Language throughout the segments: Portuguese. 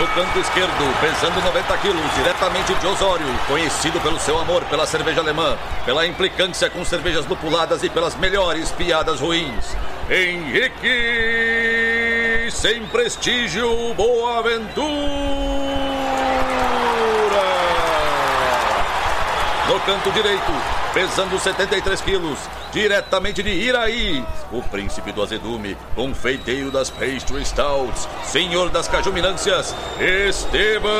No canto esquerdo, pesando 90 quilos, diretamente de Osório, conhecido pelo seu amor pela cerveja alemã, pela implicância com cervejas lupuladas e pelas melhores piadas ruins. Henrique, sem prestígio, Boaventura. Canto direito, pesando 73 quilos, diretamente de Iraí, o príncipe do azedume, confeiteiro das pastry stouts, senhor das cajuminâncias, Estevão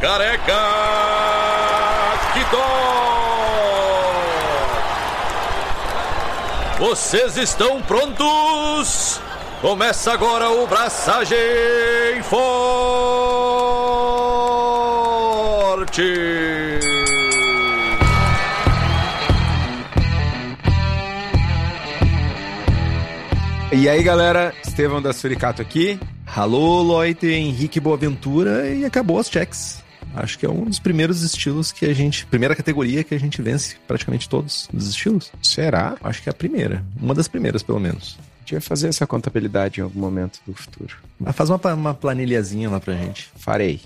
Careca Quitó. Vocês estão prontos? Começa agora o Braçagem Forte! E aí, galera, Estevão da Suricato aqui. Alô, Loite, Henrique Boaventura e acabou as checks. Acho que é um dos primeiros estilos que a gente. Primeira categoria que a gente vence praticamente todos os estilos. Será? Acho que é a primeira. Uma das primeiras, pelo menos. A gente vai fazer essa contabilidade em algum momento do futuro. Mas faz uma, uma planilhazinha lá pra gente. Farei.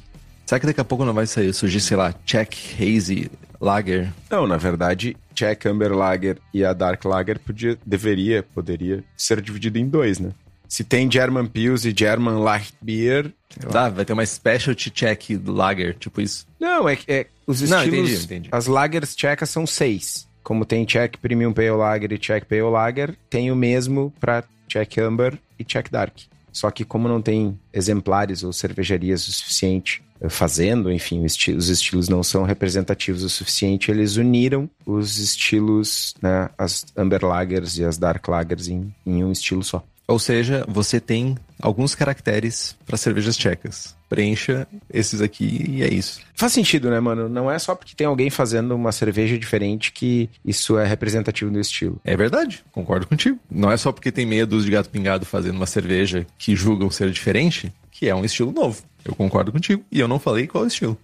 Será que daqui a pouco não vai sair, surgir, sei lá, Check, Hazy, Lager? Não, na verdade, Czech Amber Lager e a Dark Lager podia, deveria, poderia ser dividido em dois, né? Se tem German Pils e German Light Beer... Tá, vai ter uma Specialty Czech Lager, tipo isso. Não, é, é os estilos... Não, entendi, entendi. As lagers tchecas são seis. Como tem Czech Premium Pale Lager e Czech Pale Lager, tem o mesmo para Czech Amber e Czech Dark. Só que como não tem exemplares ou cervejarias o suficiente fazendo, enfim, os estilos não são representativos o suficiente, eles uniram os estilos, né, as Amber Lagers e as Dark Lagers em, em um estilo só. Ou seja, você tem alguns caracteres para cervejas tchecas. Preencha esses aqui e é isso. Faz sentido, né, mano? Não é só porque tem alguém fazendo uma cerveja diferente que isso é representativo do estilo. É verdade, concordo contigo. Não é só porque tem meia dúzia de gato pingado fazendo uma cerveja que julgam ser diferente que é um estilo novo. Eu concordo contigo. E eu não falei qual é o estilo.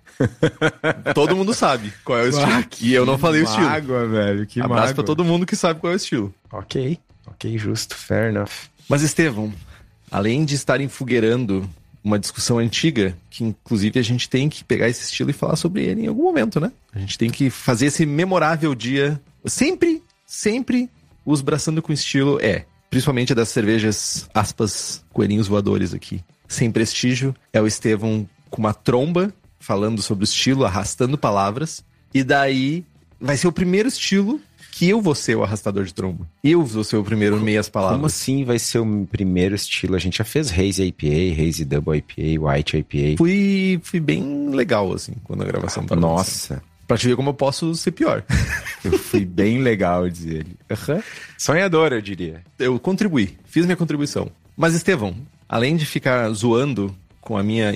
todo mundo sabe qual é o estilo. Ah, e eu não falei o estilo. Mágoa, velho. Que Abraço mágoa. pra todo mundo que sabe qual é o estilo. Ok. Ok, justo. Fair enough. Mas, Estevão, além de estar enfogueirando uma discussão antiga, que inclusive a gente tem que pegar esse estilo e falar sobre ele em algum momento, né? A gente tem que fazer esse memorável dia. Sempre, sempre, os braçando com estilo é. Principalmente das cervejas, aspas, coelhinhos voadores aqui. Sem prestígio, é o Estevão com uma tromba, falando sobre o estilo, arrastando palavras. E daí vai ser o primeiro estilo que eu vou ser o arrastador de tromba. Eu vou ser o primeiro meias palavras. Como assim vai ser o primeiro estilo? A gente já fez Haze IPA, Haze Double IPA, White IPA. Fui, fui bem legal, assim, quando a gravação tava Nossa. acontecendo. Pra te ver como eu posso ser pior. Eu fui bem legal, diz ele. Sonhador, eu diria. eu contribuí, fiz minha contribuição. Mas, Estevão, além de ficar zoando com a minha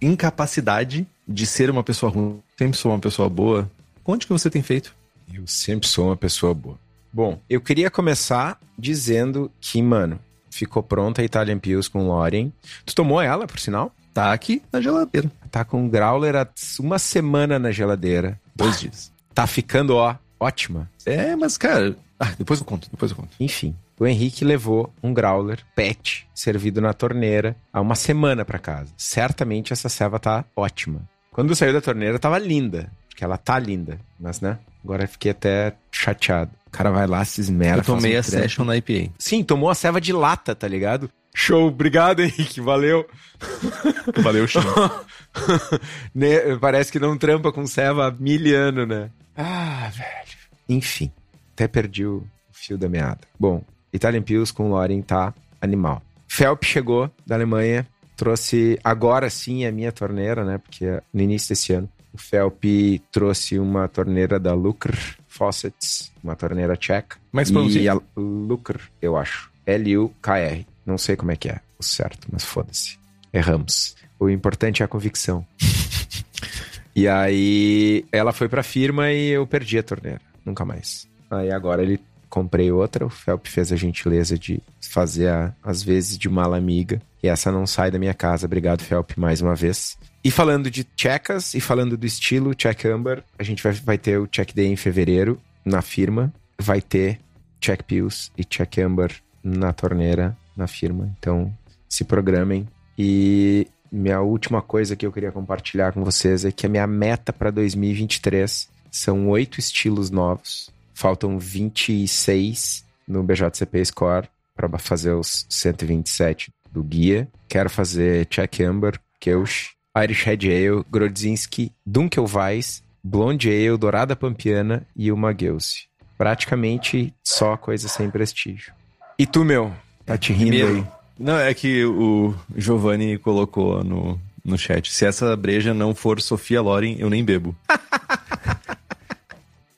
incapacidade de ser uma pessoa ruim, sempre sou uma pessoa boa, conte o que você tem feito. Eu sempre sou uma pessoa boa. Bom, eu queria começar dizendo que, mano, ficou pronta a Italian Pils com Lorien. Tu tomou ela, por sinal? Tá aqui na geladeira. Tá com Growler há uma semana na geladeira. Dois dias. Tá ficando, ó, ótima. É, mas, cara. Ah, depois eu conto, depois eu conto. Enfim, o Henrique levou um growler pet servido na torneira há uma semana pra casa. Certamente essa ceva tá ótima. Quando saiu da torneira tava linda, porque ela tá linda, mas né? Agora eu fiquei até chateado. O cara vai lá, se esmera. eu tomei a session na IPA. Sim, tomou a ceva de lata, tá ligado? Show, obrigado Henrique, valeu. Valeu, Chão. Ne- Parece que não trampa com ceva há mil anos, né? Ah, velho. Enfim, até perdi o fio da meada. Bom, Italian Pils com Loren tá animal. Felp chegou da Alemanha, trouxe agora sim a minha torneira, né? Porque no início desse ano o Felp trouxe uma torneira da Lucre Faucets, uma torneira tcheca. Mas e a Lucre, eu acho. L-U-K-R. Não sei como é que é o certo, mas foda-se. Erramos. O importante é a convicção. e aí ela foi pra firma e eu perdi a torneira. Nunca mais. Aí agora ele comprei outra. O Felp fez a gentileza de fazer a- às vezes de mala amiga. E essa não sai da minha casa. Obrigado, Felp, mais uma vez. E falando de tchecas e falando do estilo Czech Amber, a gente vai, vai ter o Czech Day em fevereiro na firma. Vai ter Czech Pils e Czech Amber na torneira na firma. Então se programem. E minha última coisa que eu queria compartilhar com vocês é que a minha meta para 2023 são oito estilos novos. Faltam 26 no BJCP Score para fazer os 127 do guia. Quero fazer Czech Amber, Kelch, Irish Red Ale, Grodzinski, Dunkelweiss, Blonde Ale, Dourada Pampiana e uma Gelse. Praticamente só coisa sem prestígio. E tu, meu? Tá te rindo Primeiro, aí? Não, é que o Giovanni colocou no, no chat. Se essa breja não for Sofia Loren, eu nem bebo.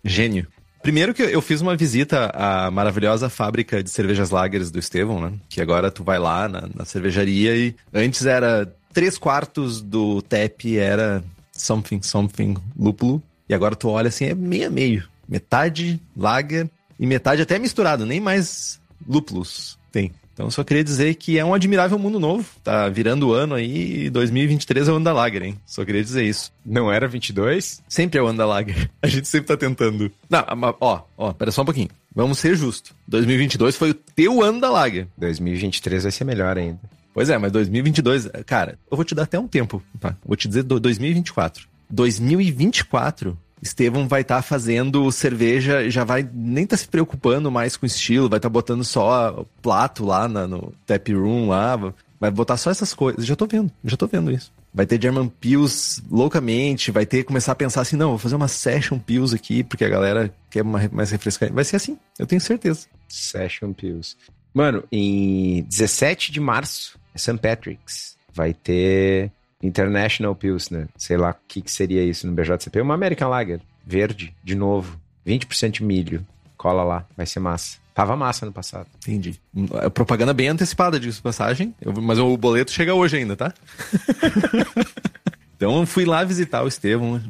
Gênio. Primeiro que eu fiz uma visita à maravilhosa fábrica de cervejas lagers do Estevão, né? Que agora tu vai lá na, na cervejaria e antes era três quartos do tap era something, something lúpulo. E agora tu olha assim, é meio a meio. Metade lager e metade até misturado, nem mais lúpulos tem. Então só queria dizer que é um admirável mundo novo. Tá virando o ano aí e 2023 é o ano da Lager, hein? Só queria dizer isso. Não era 22? Sempre é o ano da Lager. A gente sempre tá tentando. Não, mas, ó, ó, pera só um pouquinho. Vamos ser justos. 2022 foi o teu ano da Lager. 2023 vai ser melhor ainda. Pois é, mas 2022, cara, eu vou te dar até um tempo, tá? Vou te dizer do- 2024. 2024, Estevão vai estar fazendo cerveja, já vai nem tá se preocupando mais com estilo, vai estar botando só plato lá na- no tap room lá, vai botar só essas coisas. Já tô vendo, já tô vendo isso. Vai ter German Pills loucamente, vai ter começar a pensar assim, não, vou fazer uma Session Pills aqui, porque a galera quer uma, mais refrescante. Vai ser assim, eu tenho certeza. Session Pills. Mano, em 17 de março, St. Patrick's. Vai ter International Pilsner. Sei lá o que, que seria isso no BJCP. Uma American Lager. Verde, de novo. 20% de milho. Cola lá, vai ser massa. Tava massa no passado. Entendi. É propaganda bem antecipada, disso passagem. Eu- mas o boleto chega hoje ainda, tá? então eu fui lá visitar o Estevão.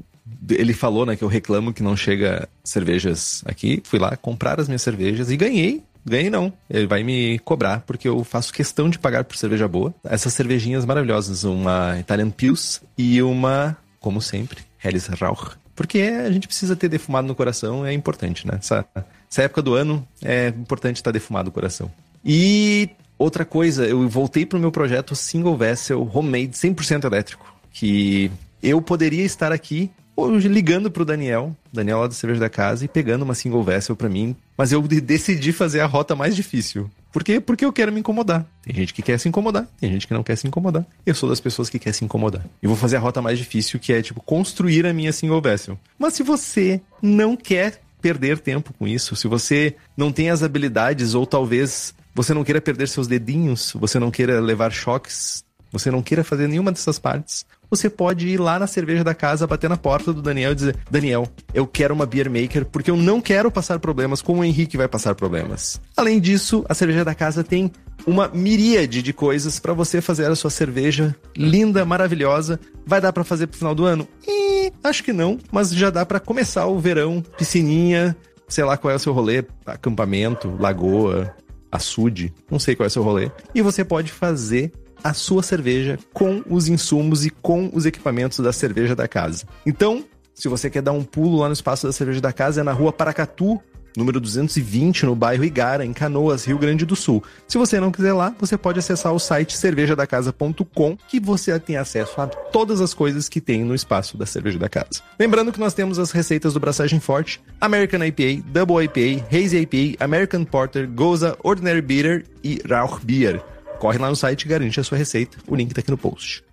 Ele falou, né, que eu reclamo que não chega cervejas aqui. Fui lá comprar as minhas cervejas e ganhei. Ganhei não. Ele vai me cobrar porque eu faço questão de pagar por cerveja boa. Essas cervejinhas maravilhosas, uma Italian Pils e uma, como sempre, Helles Rauch. Porque a gente precisa ter defumado no coração, é importante, né? Essa, essa época do ano é importante estar defumado o coração. E outra coisa, eu voltei pro meu projeto Single Vessel Homemade 100% elétrico, que eu poderia estar aqui hoje ligando pro Daniel, Daniel lá da Cerveja da Casa, e pegando uma Single Vessel pra mim, mas eu de- decidi fazer a rota mais difícil. Por quê? Porque eu quero me incomodar. Tem gente que quer se incomodar, tem gente que não quer se incomodar. Eu sou das pessoas que quer se incomodar. E vou fazer a rota mais difícil, que é, tipo, construir a minha Single Vessel. Mas se você não quer perder tempo com isso, se você não tem as habilidades ou talvez você não queira perder seus dedinhos, você não queira levar choques, você não queira fazer nenhuma dessas partes, você pode ir lá na cerveja da casa, bater na porta do Daniel e dizer: Daniel, eu quero uma beer maker porque eu não quero passar problemas como o Henrique vai passar problemas. Além disso, a cerveja da casa tem uma miríade de coisas para você fazer a sua cerveja linda, maravilhosa. Vai dar para fazer pro final do ano? Ih, acho que não, mas já dá para começar o verão, piscininha, sei lá qual é o seu rolê, acampamento, lagoa, açude, não sei qual é o seu rolê. E você pode fazer a sua cerveja com os insumos e com os equipamentos da cerveja da casa. Então, se você quer dar um pulo lá no espaço da cerveja da casa, é na rua Paracatu, número 220, no bairro Igara, em Canoas, Rio Grande do Sul. Se você não quiser lá, você pode acessar o site cervejadacasa.com, que você tem acesso a todas as coisas que tem no espaço da cerveja da casa. Lembrando que nós temos as receitas do Braçagem Forte, American IPA, Double IPA, Hazy IPA, American Porter, Goza, Ordinary Bitter e Rauch Beer. Corre lá no site e garante a sua receita. O link tá aqui no post.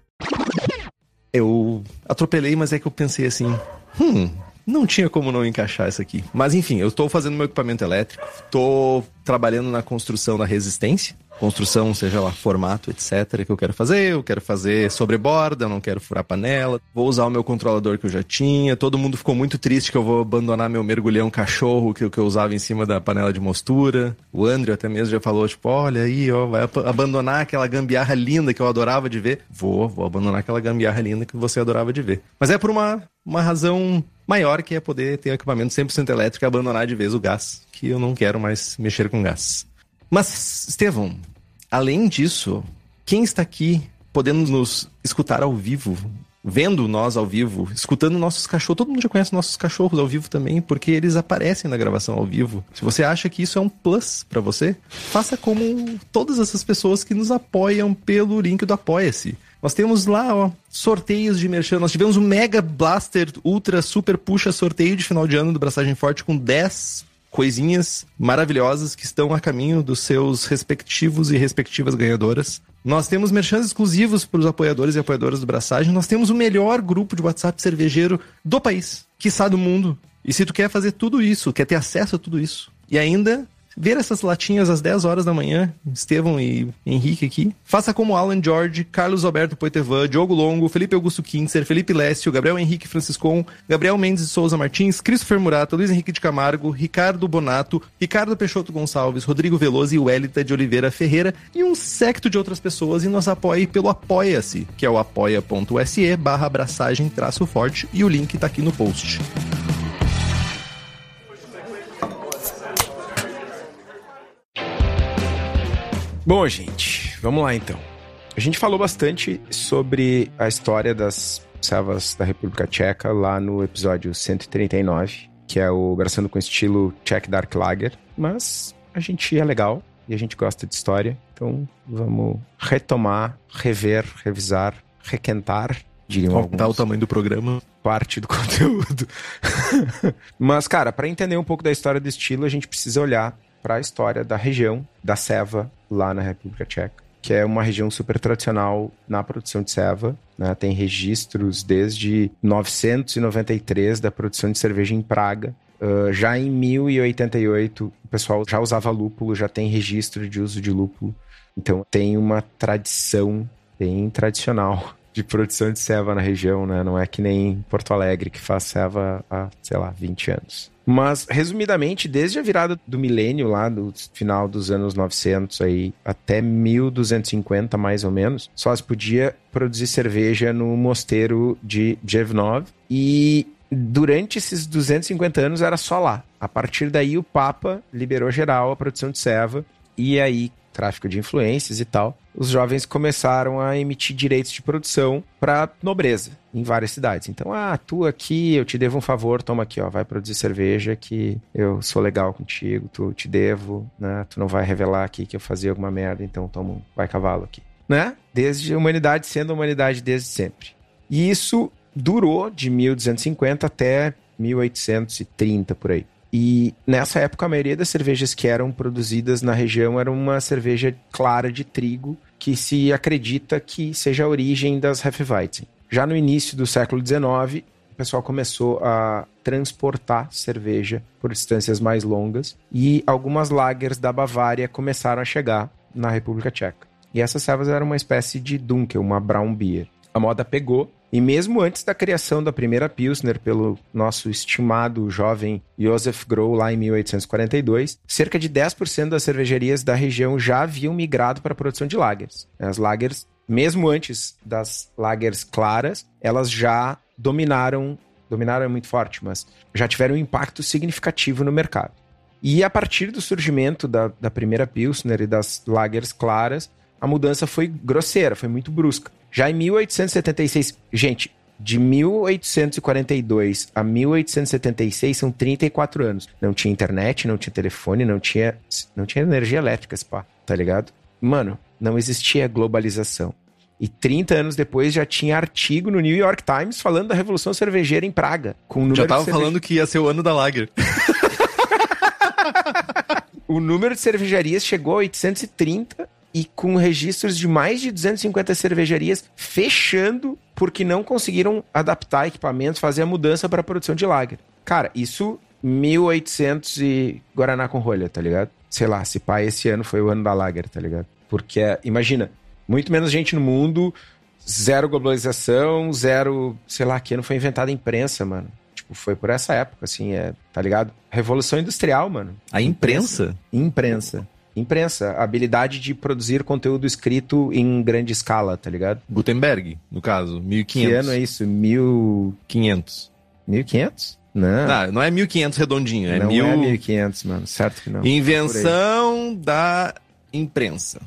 Eu atropelei, mas é que eu pensei assim, hum, não tinha como não encaixar isso aqui. Mas enfim, eu estou fazendo meu equipamento elétrico, estou trabalhando na construção da resistência, construção, seja lá, formato, etc, que eu quero fazer. Eu quero fazer sobreborda, eu não quero furar panela. Vou usar o meu controlador que eu já tinha. Todo mundo ficou muito triste que eu vou abandonar meu mergulhão cachorro que, eu- que eu usava em cima da panela de mostura. O André até mesmo já falou, tipo, olha aí, ó, vai abandonar aquela gambiarra linda que eu adorava de ver. Vou, vou abandonar aquela gambiarra linda que você adorava de ver. Mas é por uma, uma razão maior que é poder ter um equipamento 100% elétrico e abandonar de vez o gás, que eu não quero mais mexer com gás. Mas, Estevão, além disso, quem está aqui podendo nos escutar ao vivo, vendo nós ao vivo, escutando nossos cachorros, todo mundo já conhece nossos cachorros ao vivo também, porque eles aparecem na gravação ao vivo. Se você acha que isso é um plus para você, faça como todas essas pessoas que nos apoiam pelo link do Apoia-se. Nós temos lá, ó, sorteios de merchan. Nós tivemos um Mega Blaster Ultra Super Puxa sorteio de final de ano do Braçagem Forte com 10 coisinhas maravilhosas que estão a caminho dos seus respectivos e respectivas ganhadoras. Nós temos merchans exclusivos para os apoiadores e apoiadoras do Braçagem. Nós temos o melhor grupo de WhatsApp cervejeiro do país, quiçá do mundo. E se tu quer fazer tudo isso, quer ter acesso a tudo isso, e ainda ver essas latinhas às 10 horas da manhã, Estevão e Henrique aqui. Faça como Alan George, Carlos Alberto Poitevin, Diogo Longo, Felipe Augusto Kinser, Felipe Lécio, Gabriel Henrique Franciscon, Gabriel Mendes de Souza Martins, Christopher Murata, Luiz Henrique de Camargo, Ricardo Bonato, Ricardo Peixoto Gonçalves, Rodrigo Veloso e Welita de Oliveira Ferreira e um secto de outras pessoas e nos apoie pelo Apoia-se, que é o apoia.se barra abraçagem traço forte e o link tá aqui no post. Bom, gente, vamos lá então. A gente falou bastante sobre a história das servas da República Tcheca lá no episódio 139, que é o Braçando com estilo Czech Dark Lager, mas a gente é legal e a gente gosta de história, então vamos retomar, rever, revisar, requentar, diriam Aumentar alguns o tamanho do programa. parte do conteúdo. Mas, cara, para entender um pouco da história do estilo, a gente precisa olhar para a história da região da ceva lá na República Tcheca, que é uma região super tradicional na produção de ceva. Né? Tem registros desde 993 da produção de cerveja em Praga. Uh, já em 1088, o pessoal já usava lúpulo, já tem registro de uso de lúpulo. Então, tem uma tradição bem tradicional de produção de ceva na região, né? Não é que nem Porto Alegre, que faz ceva há, sei lá, 20 anos. Mas, resumidamente, desde a virada do milênio, lá do final dos anos 900 aí, até 1250, mais ou menos, só se podia produzir cerveja no mosteiro de Jevnov. E durante esses 250 anos era só lá. A partir daí, o Papa liberou geral a produção de ceva. E aí, tráfico de influências e tal, os jovens começaram a emitir direitos de produção para nobreza em várias cidades. Então, ah, tu aqui, eu te devo um favor, toma aqui, ó, vai produzir cerveja que eu sou legal contigo, tu te devo, né? Tu não vai revelar aqui que eu fazia alguma merda, então toma, um, vai cavalo aqui, né? Desde a humanidade sendo a humanidade desde sempre. E isso durou de 1250 até 1830 por aí. E nessa época, a maioria das cervejas que eram produzidas na região era uma cerveja clara de trigo, que se acredita que seja a origem das Hefeweizen. Já no início do século XIX, o pessoal começou a transportar cerveja por distâncias mais longas e algumas lagers da Bavária começaram a chegar na República Tcheca. E essas cervejas eram uma espécie de Dunkel, uma brown beer. A moda pegou e mesmo antes da criação da primeira Pilsner pelo nosso estimado jovem Josef Grohl lá em 1842, cerca de 10% das cervejarias da região já haviam migrado para a produção de lagers. As lagers, mesmo antes das lagers claras, elas já dominaram, dominaram é muito forte, mas já tiveram um impacto significativo no mercado. E a partir do surgimento da, da primeira Pilsner e das lagers claras, a mudança foi grosseira, foi muito brusca. Já em 1876, gente, de 1842 a 1876 são 34 anos. Não tinha internet, não tinha telefone, não tinha, não tinha energia elétrica, pá, tá ligado? Mano, não existia globalização. E 30 anos depois já tinha artigo no New York Times falando da Revolução Cervejeira em Praga. Com o Já tava falando que ia ser o ano da Lager. o número de cervejarias chegou a 830 e com registros de mais de 250 cervejarias fechando porque não conseguiram adaptar equipamentos, fazer a mudança para a produção de lager. Cara, isso 1800 e Guaraná com rolha, tá ligado? Sei lá, se pá, esse ano foi o ano da lager, tá ligado? Porque, imagina, muito menos gente no mundo, zero globalização, zero, sei lá, que ano foi inventada a imprensa, mano. Tipo, foi por essa época, assim, é, tá ligado? Revolução industrial, mano. A imprensa? Imprensa. Imprensa, a habilidade de produzir conteúdo escrito em grande escala, tá ligado? Gutenberg, no caso, 1500. Que ano é isso? Mil... 500. 1500? Não. Não, não é 1500 redondinho, é não mil... é 1500, mano. Certo que não. Invenção da imprensa.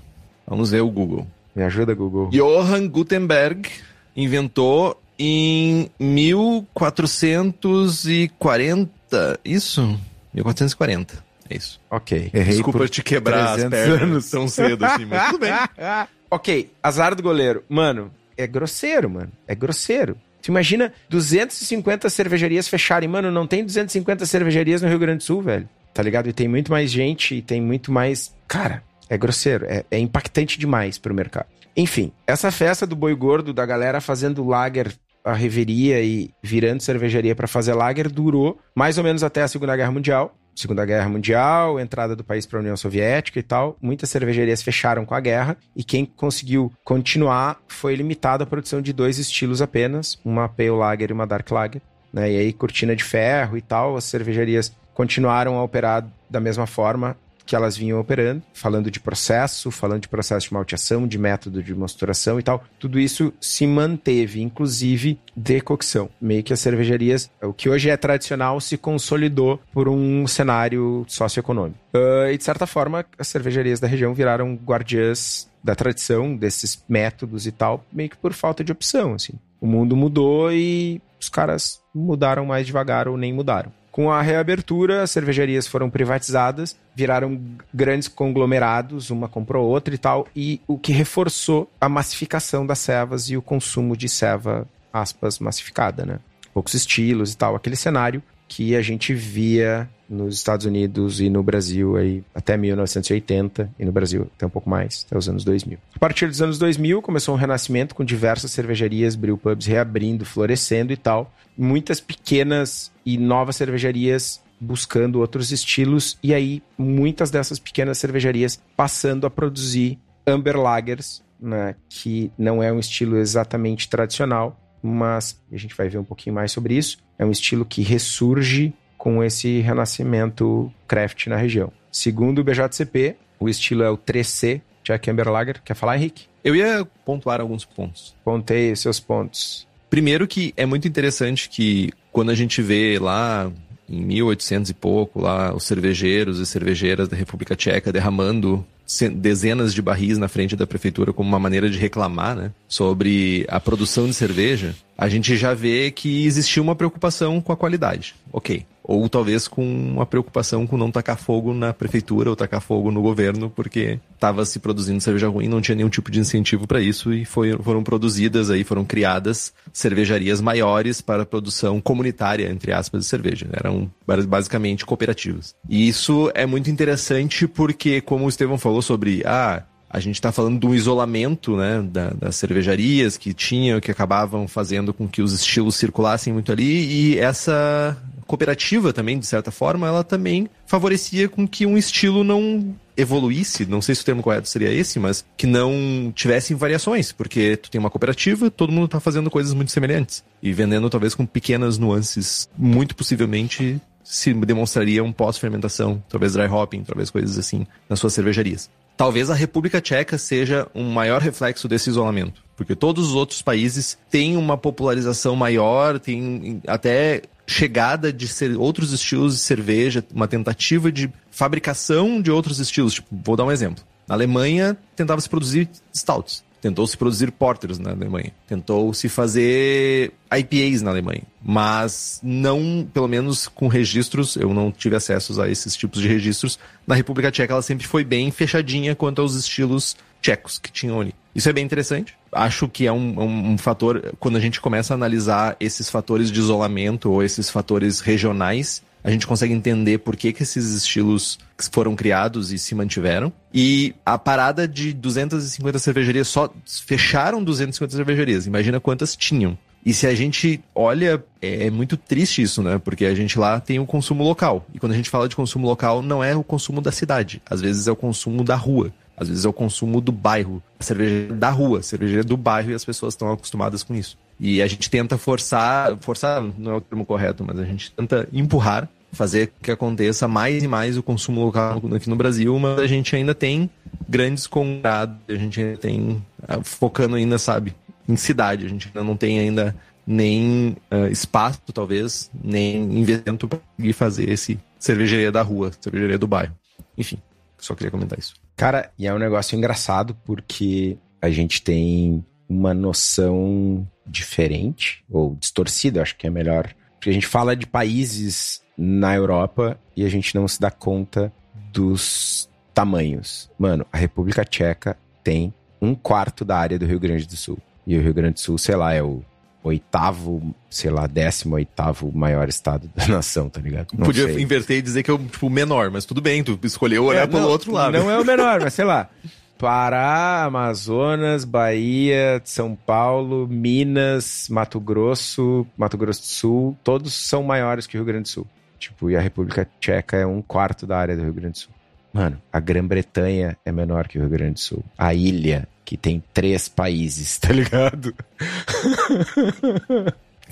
Vamos ver o Google. Me ajuda, Google. Johann Gutenberg inventou em 1440. Isso? 1440. É isso. Ok. Errei Desculpa por te quebrar as 300 pernas anos. tão cedo assim, mas tudo bem. Ok, azar do goleiro. Mano, é grosseiro, mano. É grosseiro. Tu imagina 250 cervejarias fecharem. Mano, não tem 250 cervejarias no Rio Grande do Sul, velho. Tá ligado? E tem muito mais gente e tem muito mais. Cara, é grosseiro. É, é impactante demais pro mercado. Enfim, essa festa do boi gordo, da galera fazendo lager a reveria e virando cervejaria para fazer lager durou mais ou menos até a Segunda Guerra Mundial. Segunda Guerra Mundial, entrada do país para a União Soviética e tal, muitas cervejarias fecharam com a guerra e quem conseguiu continuar foi limitado à produção de dois estilos apenas, uma Pale Lager e uma Dark Lager. Né? E aí, cortina de ferro e tal, as cervejarias continuaram a operar da mesma forma que elas vinham operando, falando de processo, falando de processo de malteação, de método de mosturação e tal. Tudo isso se manteve, inclusive decocção. Meio que as cervejarias, o que hoje é tradicional, se consolidou por um cenário socioeconômico. Uh, e de certa forma, as cervejarias da região viraram guardiãs da tradição, desses métodos e tal, meio que por falta de opção, assim. O mundo mudou e os caras mudaram mais devagar ou nem mudaram. Com a reabertura, as cervejarias foram privatizadas, viraram grandes conglomerados, uma comprou outra e tal, e o que reforçou a massificação das cevas e o consumo de ceva, aspas, massificada, né? Poucos estilos e tal, aquele cenário que a gente via nos Estados Unidos e no Brasil aí até 1980 e no Brasil até um pouco mais, até os anos 2000. A partir dos anos 2000 começou um renascimento com diversas cervejarias, brewpubs reabrindo, florescendo e tal. Muitas pequenas e novas cervejarias buscando outros estilos e aí muitas dessas pequenas cervejarias passando a produzir amber lagers, né, que não é um estilo exatamente tradicional, mas a gente vai ver um pouquinho mais sobre isso. É um estilo que ressurge com esse renascimento craft na região. Segundo o BJCP, o estilo é o 3C, Jack Amber Lager. Quer falar, Henrique? Eu ia pontuar alguns pontos. Pontei seus pontos. Primeiro que é muito interessante que quando a gente vê lá em 1800 e pouco, lá os cervejeiros e cervejeiras da República Tcheca derramando dezenas de barris na frente da prefeitura como uma maneira de reclamar, né, sobre a produção de cerveja, a gente já vê que existia uma preocupação com a qualidade. Ok. Ou talvez com uma preocupação com não tacar fogo na prefeitura ou tacar fogo no governo, porque estava se produzindo cerveja ruim, não tinha nenhum tipo de incentivo para isso e foi, foram produzidas aí, foram criadas cervejarias maiores para produção comunitária, entre aspas, de cerveja. Eram basicamente cooperativas. E isso é muito interessante porque, como o Estevão falou sobre, ah, a gente está falando um isolamento né, da, das cervejarias que tinham, que acabavam fazendo com que os estilos circulassem muito ali, e essa cooperativa também, de certa forma, ela também favorecia com que um estilo não evoluísse, não sei se o termo correto seria esse, mas que não tivessem variações, porque tu tem uma cooperativa, todo mundo está fazendo coisas muito semelhantes e vendendo talvez com pequenas nuances, muito possivelmente se demonstraria um pós-fermentação, talvez dry hopping, talvez coisas assim nas suas cervejarias. Talvez a República Tcheca seja um maior reflexo desse isolamento, porque todos os outros países têm uma popularização maior, têm até chegada de outros estilos de cerveja, uma tentativa de fabricação de outros estilos. Tipo, vou dar um exemplo. Na Alemanha, tentava se produzir stouts. Tentou se produzir porters na Alemanha. Tentou se fazer IPAs na Alemanha. Mas não, pelo menos com registros, eu não tive acesso a esses tipos de registros. Na República Tcheca, ela sempre foi bem fechadinha quanto aos estilos tchecos que tinham ali. Isso é bem interessante. Acho que é um, um, um, fator, quando a gente começa a analisar esses fatores de isolamento ou esses fatores regionais, a gente consegue entender por que, que esses estilos foram criados e se mantiveram. E a parada de 250 cervejarias, só fecharam 250 cervejarias. Imagina quantas tinham. E se a gente olha, é, é, muito triste isso, né? Porque a gente lá tem o consumo local. E quando a gente fala de consumo local, não é o consumo da cidade. Às vezes é o consumo da rua. Às vezes é o consumo do bairro, a cerveja da rua, a cerveja do bairro e as pessoas estão acostumadas com isso. E a gente tenta forçar, forçar não é o termo correto, mas a gente tenta empurrar, fazer que aconteça mais e mais o consumo local aqui no Brasil, mas a gente ainda tem grandes conglomerados, a gente ainda tem, ah, focando ainda, sabe, em cidade, a gente ainda não tem ainda nem uh, espaço, talvez, nem investimento para conseguir fazer esse cervejaria da rua, cervejaria do bairro. Enfim, só queria comentar isso. Cara, e é um negócio engraçado porque a gente tem uma noção diferente, ou distorcida, acho que é melhor. Porque a gente fala de países na Europa e a gente não se dá conta dos tamanhos. Mano, a República Tcheca tem um quarto da área do Rio Grande do Sul. E o Rio Grande do Sul, sei lá, é o oitavo, sei lá, décimo oitavo maior estado da nação, tá ligado? Não Podia sei. inverter e dizer que é o tipo, menor, mas tudo bem, tu escolheu olhar É, pelo não, outro lado. Não é o menor, mas sei lá. Pará, Amazonas, Bahia, São Paulo, Minas, Mato Grosso, Mato Grosso do Sul, todos são maiores que o Rio Grande do Sul. Tipo, e a República Tcheca é um quarto da área do Rio Grande do Sul. Mano, a Grã-Bretanha é menor que o Rio Grande do Sul. A ilha, que tem três países, tá ligado?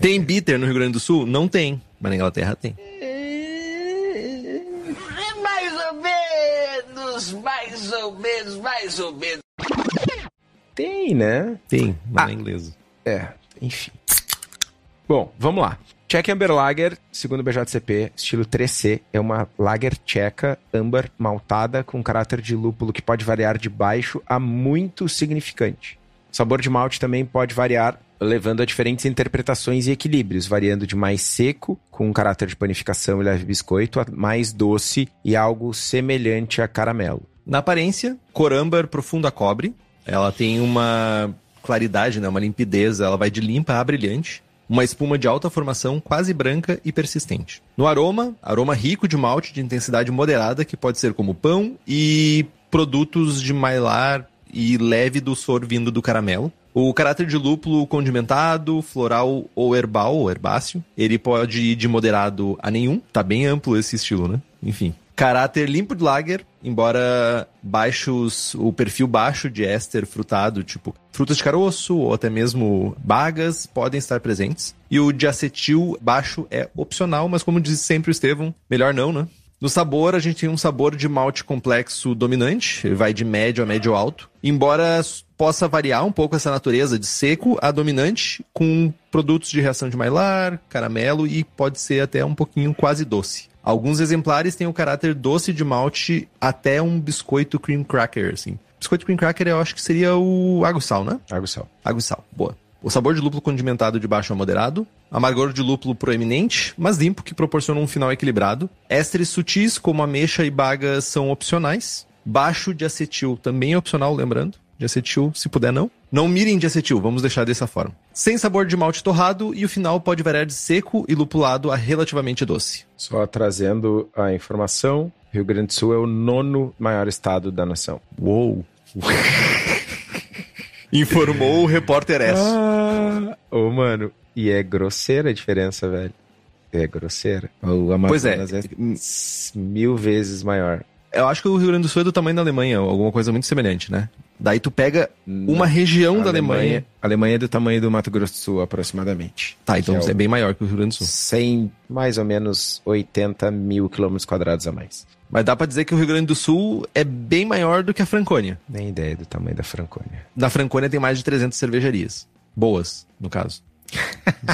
Tem bitter no Rio Grande do Sul? Não tem, mas na Inglaterra tem. Mais ou menos, mais ou menos, mais ou menos. Tem, né? Tem, mas Ah. na inglesa. É, enfim. Bom, vamos lá. Czech Amber Lager, segundo o BJCP, estilo 3C, é uma lager tcheca âmbar maltada com caráter de lúpulo que pode variar de baixo a muito significante. O sabor de malte também pode variar, levando a diferentes interpretações e equilíbrios, variando de mais seco, com um caráter de panificação e leve biscoito, a mais doce e algo semelhante a caramelo. Na aparência, cor âmbar profunda cobre. Ela tem uma claridade, né, uma limpidez, ela vai de limpa a brilhante. Uma espuma de alta formação, quase branca e persistente. No aroma, aroma rico de malte de intensidade moderada, que pode ser como pão e produtos de mailar e leve doçor vindo do caramelo. O caráter de lúpulo condimentado, floral ou herbal, ou herbáceo, ele pode ir de moderado a nenhum. Tá bem amplo esse estilo, né? Enfim. Caráter limpo de lager, embora baixos, o perfil baixo de éster frutado, tipo frutas de caroço ou até mesmo bagas, podem estar presentes. E o de acetil baixo é opcional, mas como diz sempre o Estevão, melhor não, né? No sabor, a gente tem um sabor de malte complexo dominante, ele vai de médio a médio alto. Embora possa variar um pouco essa natureza de seco a dominante, com produtos de reação de Maillard, caramelo e pode ser até um pouquinho quase doce. Alguns exemplares têm o caráter doce de malte até um biscoito cream cracker, assim. Biscoito cream cracker eu acho que seria o água sal, né? Água e sal. Água e sal, boa. O sabor de lúpulo condimentado de baixo a moderado. Amargor de lúpulo proeminente, mas limpo, que proporciona um final equilibrado. Ésteres sutis, como ameixa e baga, são opcionais. Baixo de acetil, também é opcional, lembrando. De acetil, se puder, não. Não mirem de acetil, vamos deixar dessa forma. Sem sabor de malte torrado e o final pode variar de seco e lupulado a relativamente doce. Só trazendo a informação, Rio Grande do Sul é o nono maior estado da nação. Uou! Informou o repórter S. Ah, ô, mano, e é grosseira a diferença, velho. É grosseira. O Pois é. Amazonas é, mil vezes maior. Eu acho que o Rio Grande do Sul é do tamanho da Alemanha, alguma coisa muito semelhante, né? Daí tu pega uma região da Alemanha. A Alemanha é do tamanho do Mato Grosso do Sul, aproximadamente. Tá, então é é bem maior que o Rio Grande do Sul. 100, mais ou menos 80 mil quilômetros quadrados a mais. Mas dá pra dizer que o Rio Grande do Sul é bem maior do que a Franconia. Nem ideia do tamanho da Franconia. Na Franconia tem mais de 300 cervejarias. Boas, no caso.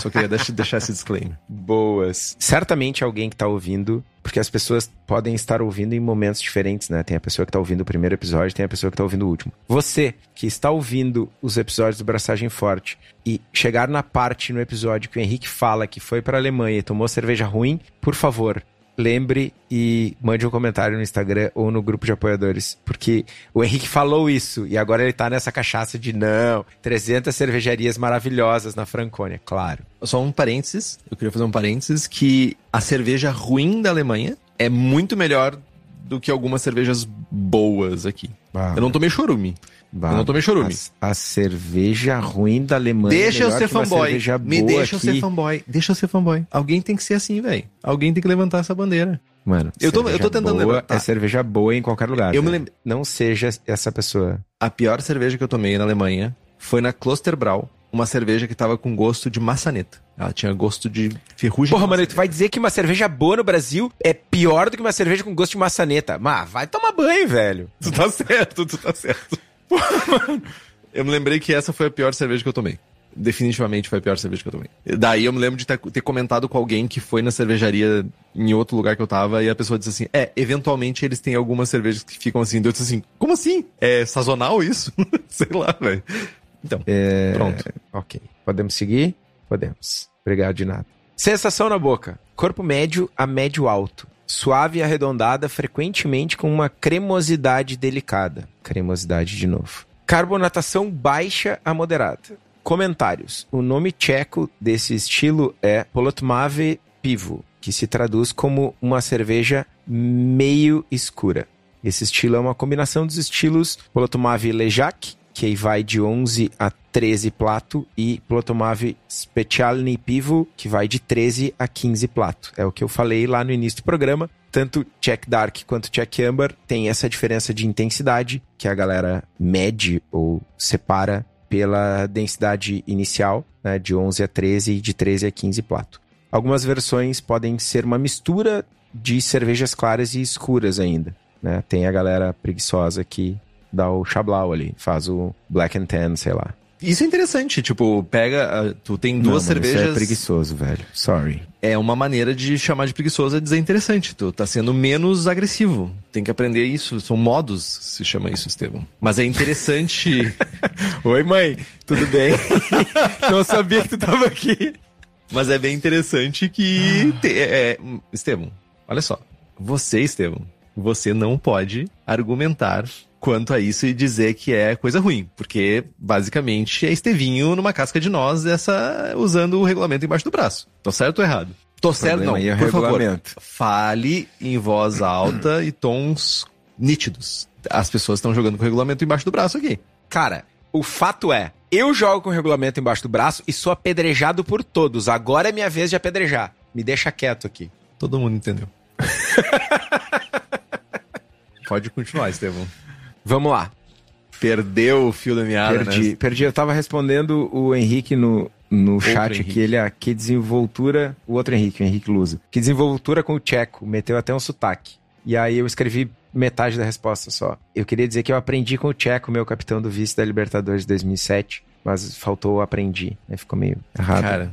Só queria deixar, deixar esse disclaimer. Boas. Certamente alguém que tá ouvindo, porque as pessoas podem estar ouvindo em momentos diferentes, né? Tem a pessoa que tá ouvindo o primeiro episódio, tem a pessoa que tá ouvindo o último. Você que está ouvindo os episódios do Braçagem Forte e chegar na parte no episódio que o Henrique fala que foi pra Alemanha e tomou cerveja ruim, por favor, lembre e mande um comentário no Instagram ou no grupo de apoiadores, porque o Henrique falou isso e agora ele tá nessa cachaça de não, 300 cervejarias maravilhosas na Franconia, claro. Só um parênteses, eu queria fazer um parênteses, que a cerveja ruim da Alemanha é muito melhor do que algumas cervejas boas aqui. Eu não tomei chorume. bah, eu não tomei chorume. A, a cerveja ruim da Alemanha. é Deixa eu ser fanboy. Me deixa eu ser aqui. fanboy. Deixa eu ser fanboy. Alguém tem que ser assim, velho. Alguém tem que levantar essa bandeira. Mano, Eu tô- eu tô tentando boa levantar. É cerveja boa em qualquer lugar. Eu me velho. lembro- Não seja essa pessoa. A pior cerveja que eu tomei na Alemanha foi na Klosterbrau, uma cerveja que tava com gosto de maçaneta. Ela tinha gosto de ferrugem. Porra, mano, tu vai dizer que uma cerveja boa no Brasil é pior do que uma cerveja com gosto de maçaneta. Mas vai tomar banho, velho. Tu tá certo, tu tá certo. Porra, mano. Eu me lembrei que essa foi a pior cerveja que eu tomei. Definitivamente foi a pior cerveja que eu tomei. Daí eu me lembro de ter, ter comentado com alguém que foi na cervejaria em outro lugar que eu tava e a pessoa disse assim: É, eventualmente eles têm algumas cervejas que ficam assim. Eu disse assim: Como assim? É sazonal isso? Sei lá, velho. Então, É... pronto. Ok. Podemos seguir? Podemos. Obrigado de nada. Sensação na boca. Corpo médio a médio alto. Suave e arredondada, frequentemente com uma cremosidade delicada. Cremosidade de novo. Carbonatação baixa a moderada. Comentários. O nome tcheco desse estilo é Polotmave Pivo, que se traduz como uma cerveja meio escura. Esse estilo é uma combinação dos estilos Polotmave Lejac, que vai de 11 a 13 plato, e Plotomave Specialny Pivo, que vai de 13 a 15 plato. É o que eu falei lá no início do programa. Tanto Check Dark quanto Check Amber tem essa diferença de intensidade, que a galera mede ou separa pela densidade inicial, né, de 11 a 13 e de 13 a 15 plato. Algumas versões podem ser uma mistura de cervejas claras e escuras ainda. Né? Tem a galera preguiçosa que dá o chablau ali, faz o black and tan, sei lá. Isso é interessante, tipo, pega, ah, tu tem duas Não, cervejas. Isso é preguiçoso, velho. Sorry. É uma maneira de chamar de preguiçoso é dizer interessante. Tu tá sendo menos agressivo. Tem que aprender isso. São modos, se chama isso, Estevam. Mas é interessante. Oi, mãe. Tudo bem? Não sabia que tu tava aqui. Mas é bem interessante que. te- é, Estevam, olha só. Você, Estevam, você não pode argumentar quanto a isso e dizer que é coisa ruim. Porque, basicamente, é Estevinho numa casca de nós, essa, usando o regulamento embaixo do braço. Tô certo ou errado? Tô certo, não. é Por favor, fale em voz alta e tons nítidos. As pessoas estão jogando com o regulamento embaixo do braço aqui. Cara, o fato é, eu jogo com o regulamento embaixo do braço e sou apedrejado por todos. Agora é minha vez de apedrejar. Me deixa quieto aqui. Todo mundo entendeu. Pode continuar, Estevão. Vamos lá. Perdeu o fio da meada, perdi, né? perdi. Eu tava respondendo o Henrique no, no chat Henrique. aqui. Ele, ah, que desenvoltura. O outro Henrique, o Henrique Lusa. Que desenvoltura com o tcheco. Meteu até um sotaque. E aí eu escrevi metade da resposta só. Eu queria dizer que eu aprendi com o tcheco, meu capitão do vice da Libertadores de 2007. Mas faltou o aprendi. Aí ficou meio errado. Cara,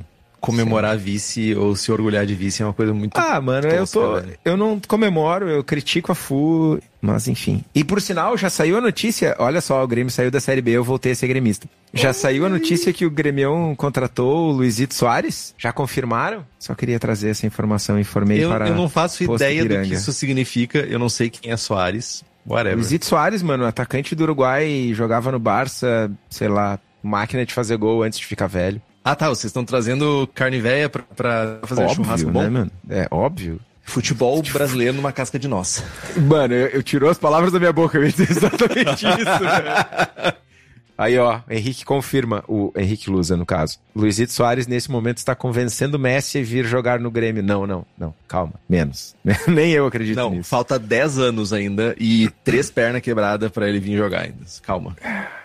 comemorar vice ou se orgulhar de vice é uma coisa muito. Ah, mano, eu tô. velho. Eu não comemoro, eu critico a FU, mas enfim. E por sinal, já saiu a notícia. Olha só, o Grêmio saiu da Série B, eu voltei a ser gremista. Já saiu a notícia que o Grêmio contratou o Luizito Soares? Já confirmaram? Só queria trazer essa informação, informei Eu, para. eu não faço Posto ideia do Ipiranga. que isso significa. Eu não sei quem é Soares. Whatever. Luizito Soares, mano, atacante do Uruguai, jogava no Barça, sei lá, máquina de fazer gol antes de ficar velho. Ah, tá. Vocês estão trazendo carne velha pra, pra fazer óbvio, churrasco bom? né, mano? É óbvio. Futebol brasileiro numa casca de nossa. Mano, eu, eu tirou as palavras da minha boca, eu ia dizer exatamente isso, velho. Aí, ó, Henrique confirma, o Henrique Lusa, no caso. Luizito Soares, nesse momento, está convencendo o Messi a vir jogar no Grêmio. Não, não, não, calma, menos. Nem eu acredito Não, nisso. falta 10 anos ainda e três pernas quebradas pra ele vir jogar ainda. Calma.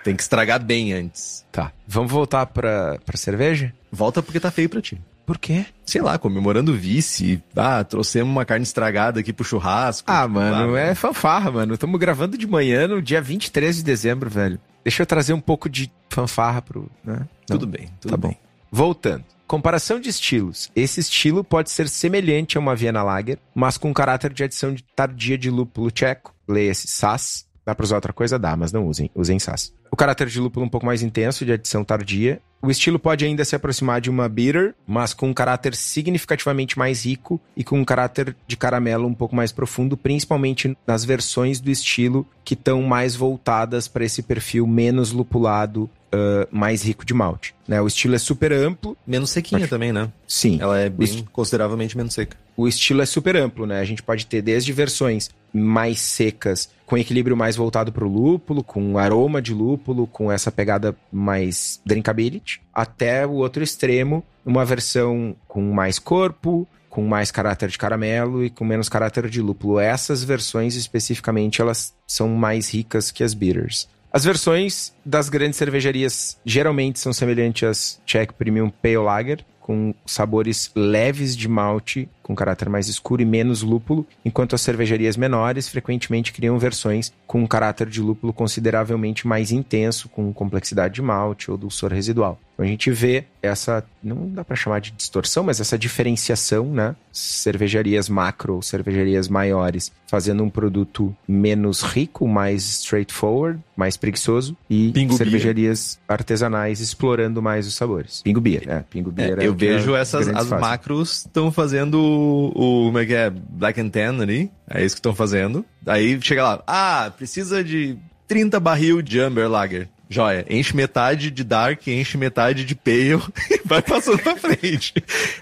Tem que estragar bem antes. Tá, vamos voltar pra, pra cerveja? Volta porque tá feio pra ti. Por quê? Sei lá, comemorando o vice. Ah, trouxemos uma carne estragada aqui pro churrasco. Ah, mano, Ah, é fanfarra, mano. Estamos gravando de manhã no dia 23 de dezembro, velho. Deixa eu trazer um pouco de fanfarra pro... Né? Tudo bem, tudo tá bem. bom. Voltando. Comparação de estilos. Esse estilo pode ser semelhante a uma Viena Lager, mas com caráter de adição de tardia de lúpulo tcheco. Leia-se SAS. Dá pra usar outra coisa? Dá, mas não usem. Usem SAS. O caráter de lúpulo um pouco mais intenso, de adição tardia. O estilo pode ainda se aproximar de uma bitter, mas com um caráter significativamente mais rico e com um caráter de caramelo um pouco mais profundo, principalmente nas versões do estilo que estão mais voltadas para esse perfil menos lupulado, ah, mais rico de malte. Né? O estilo é super amplo, Menos sequinha Pode- também, né? sim. Ela é bem consideravelmente menos seca. o estilo é super amplo, né? A gente pode ter desde versões mais secas, com equilíbrio mais voltado para o lúpulo, com aroma de lúpulo, com essa pegada mais drinkability, até o outro extremo, uma versão com mais corpo, com mais caráter de caramelo e com menos caráter de lúpulo. Essas versões especificamente, elas são mais ricas que as bitters. As versões das grandes cervejarias geralmente são semelhantes às Czech Premium Pale Lager, com sabores leves de malte, com caráter mais escuro e menos lúpulo, enquanto as cervejarias menores frequentemente criam versões com um caráter de lúpulo consideravelmente mais intenso, com complexidade de malte ou dulçor residual. Então a gente vê essa, não dá pra chamar de distorção, mas essa diferenciação, né? Cervejarias macro, cervejarias maiores, fazendo um produto menos rico, mais straightforward, mais preguiçoso, e Pingo beer. cervejarias artesanais explorando mais os sabores. Pingo beer, é, pingo É, beer. é eu o que vejo as essas as macros estão fazendo o, como é que é black and tan ali é isso que estão fazendo aí chega lá ah precisa de 30 barril de Amber Lager Joia. Enche metade de Dark, enche metade de Pale e vai passando pra frente.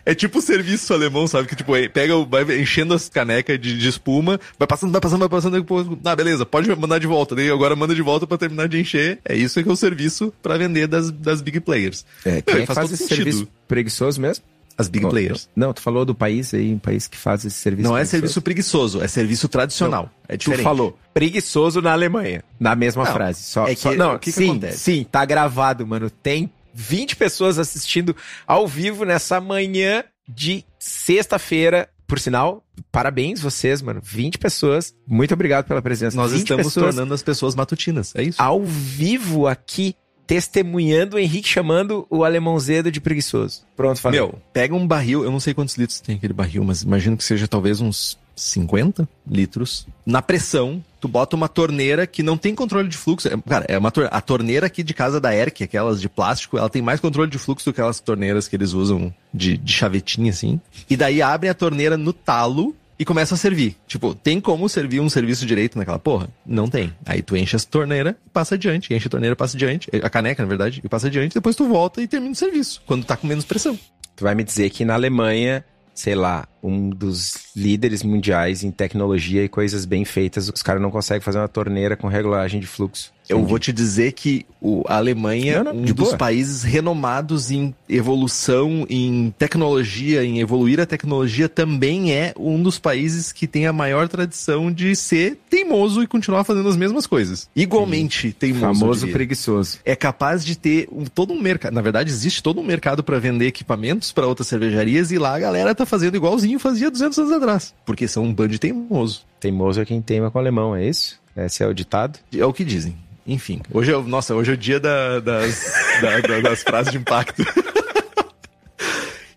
É tipo o serviço alemão, sabe? Que tipo, pega, vai enchendo as canecas de, de espuma, vai passando, vai passando, vai passando, depois, ah, beleza, pode mandar de volta. Daí agora manda de volta pra terminar de encher. É isso que é o serviço pra vender das, das big players. É, Meu, quem é que faz faz esse sentido. serviço preguiçoso mesmo? As big players. Não, tu falou do país aí, um país que faz esse serviço Não é preguiçoso. serviço preguiçoso, é serviço tradicional. é Tu diferente. falou preguiçoso na Alemanha, na mesma Não, frase. Só, é que- só- não, o que que sim, acontece? sim, tá gravado, mano. Tem 20 pessoas assistindo ao vivo nessa manhã de sexta-feira. Por sinal, parabéns vocês, mano. 20 pessoas. Muito obrigado pela presença. Nós 20 estamos tornando as pessoas matutinas. É isso. ao vivo aqui, testemunhando o Henrique chamando o alemãozedo de preguiçoso. Pronto, falei. Meu, pega um barril, eu não sei quantos litros tem aquele barril, mas imagino que seja talvez uns 50 litros. Na pressão, tu bota uma torneira que não tem controle de fluxo. É, Cara, é uma tor a torneira aqui de casa da Erk, aquelas de plástico, ela tem mais controle de fluxo do que aquelas torneiras que eles usam de, de chavetinha assim. E daí abre a torneira no talo e começa a servir. Tipo, tem como servir um serviço direito naquela porra? Não tem. Aí tu enche a torneira passa adiante. Enche a torneira, passa adiante. A caneca, na verdade, e passa adiante. Depois tu volta e termina o serviço. Quando tá com menos pressão. Tu vai me dizer que na Alemanha, sei lá, um dos líderes mundiais em tecnologia e coisas bem feitas, os caras não conseguem fazer uma torneira com regulagem de fluxo. Eu vou te dizer que o, a Alemanha não, um dos boa. países renomados em evolução, em tecnologia, em evoluir a tecnologia, também é um dos países que tem a maior tradição de ser teimoso e continuar fazendo as mesmas coisas. Igualmente teimoso. eu famoso preguiçoso. É capaz de ter um- todo um mercado. Na verdade, existe todo um mercado para vender equipamentos para outras cervejarias e lá a galera tá fazendo igualzinho fazia 200 anos atrás. Porque são um bando de teimoso. Teimoso é quem teima com o alemão, é isso? Esse é o ditado? É o que dizem. Enfim, hoje é, o- nossa, hoje é o dia da- das, da- da- das frases de impacto.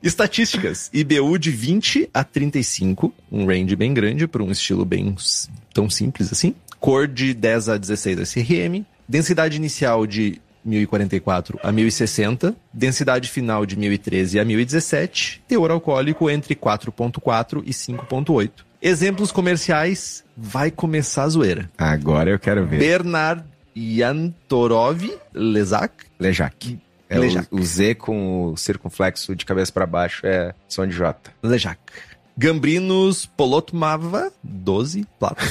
Estatísticas. IBU de 20 a 35, um range bem grande para um estilo bem tão simples assim. Cor de 10 a 16 SRM. Densidade inicial de 1044 a 1060. Densidade final de 1013 a 1017. Teor alcoólico entre 4.4 e 5.8. Exemplos comerciais, vai começar a zoeira. Agora eu quero ver. Bernard Yantorov Lezac. Lejac. É Lejac. O, o Z com o circunflexo de cabeça pra baixo é som de J. Lejac. Gambrinos Polotmava 12 Plata.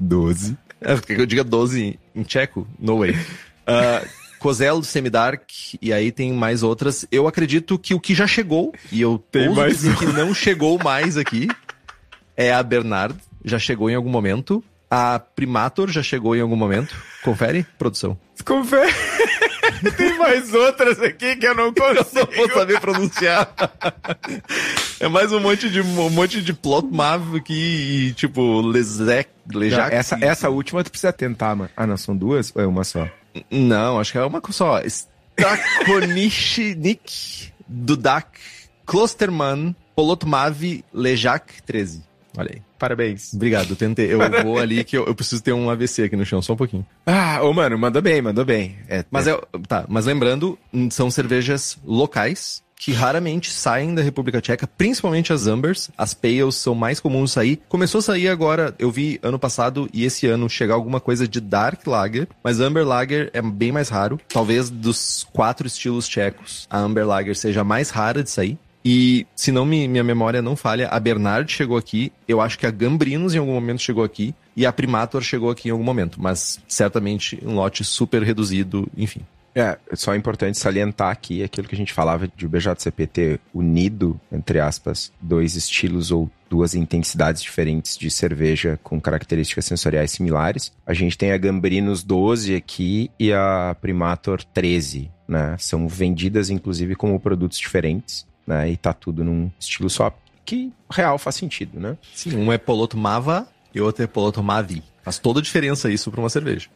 12. É, quer que eu diga 12 em tcheco? No way. Uh, Kozel Semidark, e aí tem mais outras. Eu acredito que o que já chegou, e eu Tem ouso mais dizer que não chegou mais aqui, é a Bernard. Já chegou em algum momento. A Primator já chegou em algum momento. Confere, produção. Confere. Tem mais outras aqui que eu não Eu consigo. não vou saber pronunciar. é mais um monte de um monte de plot mav aqui e tipo Lezek, Não, Lejac. essa, essa última tu precisa tentar, mano. Ah, não, são duas ou é uma só? Não, acho que é uma só. Stakonichnik Dudak Klosterman Polotmav Lejac 13. Olha aí. Parabéns. Obrigado, tentei. Eu vou ali que eu, eu preciso ter um AVC aqui no chão, só um pouquinho. Ah, ô, mano, mandou bem, mandou bem. É, Mas é, tá, mas lembrando, hum, são cervejas locais que raramente saem da República Tcheca, principalmente as Ambers. As Pales são mais comuns sair. Começou a sair agora, eu vi ano passado e esse ano chegar alguma coisa de Dark Lager, mas Amber Lager é bem mais raro. Talvez dos quatro estilos tchecos, a Amber Lager seja a mais rara de sair. E, se não me, minha memória não falha, a Bernard chegou aqui, eu acho que a Gambrinos em algum momento chegou aqui, e a Primator chegou aqui em algum momento, mas certamente um lote super reduzido, enfim. É, só é importante salientar aqui aquilo que a gente falava de o BJCP ter unido, entre aspas, dois estilos ou duas intensidades diferentes de cerveja com características sensoriais similares. A gente tem a Gambrinos 12 aqui e a Primator 13, né? São vendidas, inclusive, como produtos diferentes, né? E tá tudo num estilo só, que real faz sentido, né? Sim, um é Poloto Mava e outro é Poloto Mavi. Faz toda a diferença isso pra uma cerveja.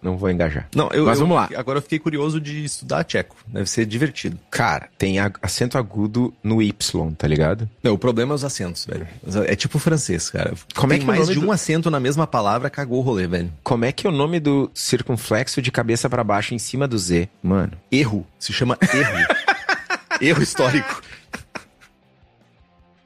Não vou engajar. Não, eu, Mas eu- vamos lá. Agora eu fiquei curioso de estudar tcheco. Deve ser divertido. Cara, tem acento agudo no Y, tá ligado? Não, o problema é os acentos, velho. É tipo francês, cara. Como é Tem que é o mais de do- um acento na mesma palavra, cagou o rolê, velho. Como é que é o nome do circunflexo de cabeça pra baixo em cima do Z? Mano. Erro. Se chama erro. erro histórico.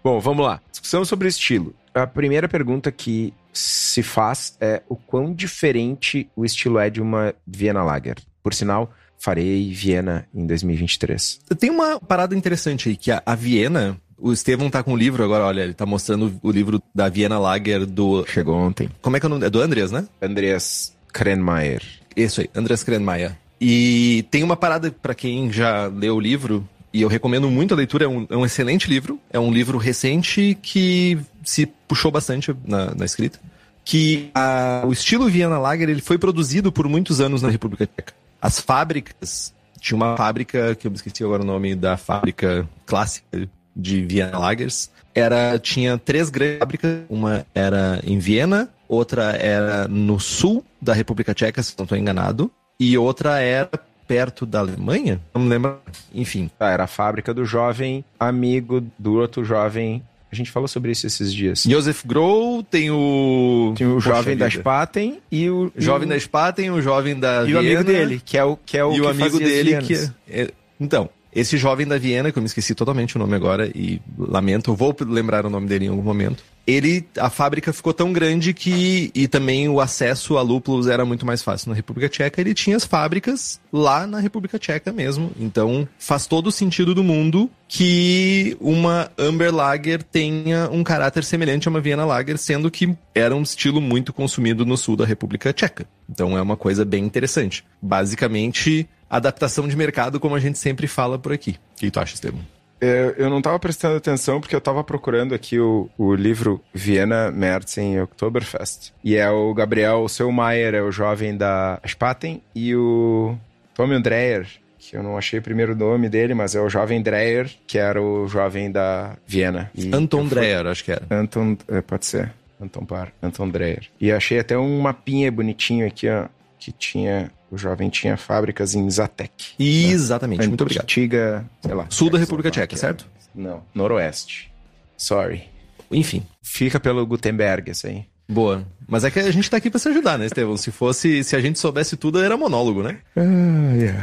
Bom, vamos lá. Discussão sobre estilo. A primeira pergunta que se faz é o quão diferente o estilo é de uma Vienna Lager. Por sinal, farei Viena em 2023. Tem uma parada interessante aí, que a, a Viena, o Estevão tá com o livro agora, olha, ele tá mostrando o livro da Viena Lager do... Chegou ontem. Como é que é o nome? É do Andreas, né? Andreas Krenmeier. Isso aí, Andreas Krenmeier. E tem uma parada para quem já leu o livro, e eu recomendo muito a leitura, é um, é um excelente livro, é um livro recente que se puxou bastante na, na escrita, que a, o estilo Viena Lager ele foi produzido por muitos anos na República Tcheca. As fábricas, tinha uma fábrica, que eu me esqueci agora o nome da fábrica clássica de Viena Lagers, era, tinha três grandes fábricas, uma era em Viena, outra era no sul da República Tcheca, se não estou enganado, e outra era perto da Alemanha? Não me lembro. Enfim. Ah, era a fábrica do jovem amigo do outro jovem. A gente falou sobre isso esses dias. Joseph Grohl, tem o. Tem o Poxa jovem da. Spaten e o. Jovem da o, Spaten, o jovem da E o amigo dele, que é o que é o e o que amigo fazia as dele que. É- Então, esse jovem da Viena, que eu me esqueci totalmente o nome agora, e lamento, vou lembrar o nome dele em algum momento. Ele, a fábrica ficou tão grande que, e também o acesso a lúpulos era muito mais fácil na República Tcheca. Ele tinha as fábricas lá na República Tcheca mesmo. Então, faz todo o sentido do mundo que uma Amber Lager tenha um caráter semelhante a uma Viena Lager, sendo que era um estilo muito consumido no sul da República Tcheca. Então, é uma coisa bem interessante. Basicamente, adaptação de mercado, como a gente sempre fala por aqui. O que tu acha, Estevam? Eu, eu não estava prestando atenção porque eu estava procurando aqui o, o livro Viena Märzen Oktoberfest. E é o Gabriel Selmayr, é o jovem da Spaten, e o Tommy Dreyer, que eu não achei o primeiro nome dele, mas é o jovem Dreyer, que era o jovem da Viena. E Anton Dreyer, acho que era. Anton, é, pode ser. Anton Par, Anton Dreyer. E achei até um mapinha bonitinho aqui, ó, que tinha, o jovem tinha fábricas em Zatek. Exatamente, muito obrigado. Antiga, sei lá. Sul da República Tcheca, certo? Não, noroeste. Sorry. Enfim, Fica pelo Gutenberg, esse aí. boa. Mas é que a gente tá aqui pra se ajudar, né, Estevão? Se fosse, se a gente soubesse tudo, era monólogo, né?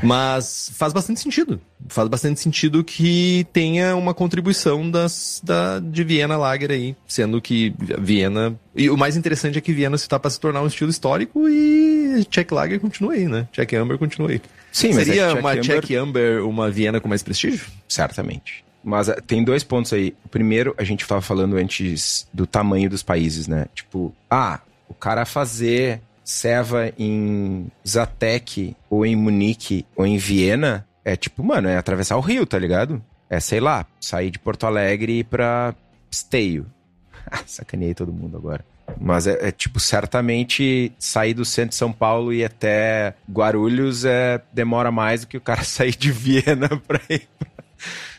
Mas faz bastante sentido. Faz bastante sentido que tenha uma contribuição das, da, de Viena Lager aí, sendo que Viena... E o mais interessante é que Viena se tá pra se tornar um estilo histórico e Czech Lager continua aí, né? Czech Amber continua aí. Sim, mas Seria é que uma Czech Amber- Amber uma Viena com mais prestígio? Certamente. Mas eh, tem dois pontos aí. O primeiro, a gente estava falando antes do tamanho dos países, né? Tipo, ah, o cara fazer ceva em Zatek, ou em Munique, ou em Viena, é tipo, mano, é atravessar o rio, tá ligado? É, sei lá, sair de Porto Alegre pra Esteio. Ah, Sacaneei todo mundo agora. Mas é, é, tipo, certamente sair do centro de São Paulo e até Guarulhos é, demora mais do que o cara sair de Viena pra ir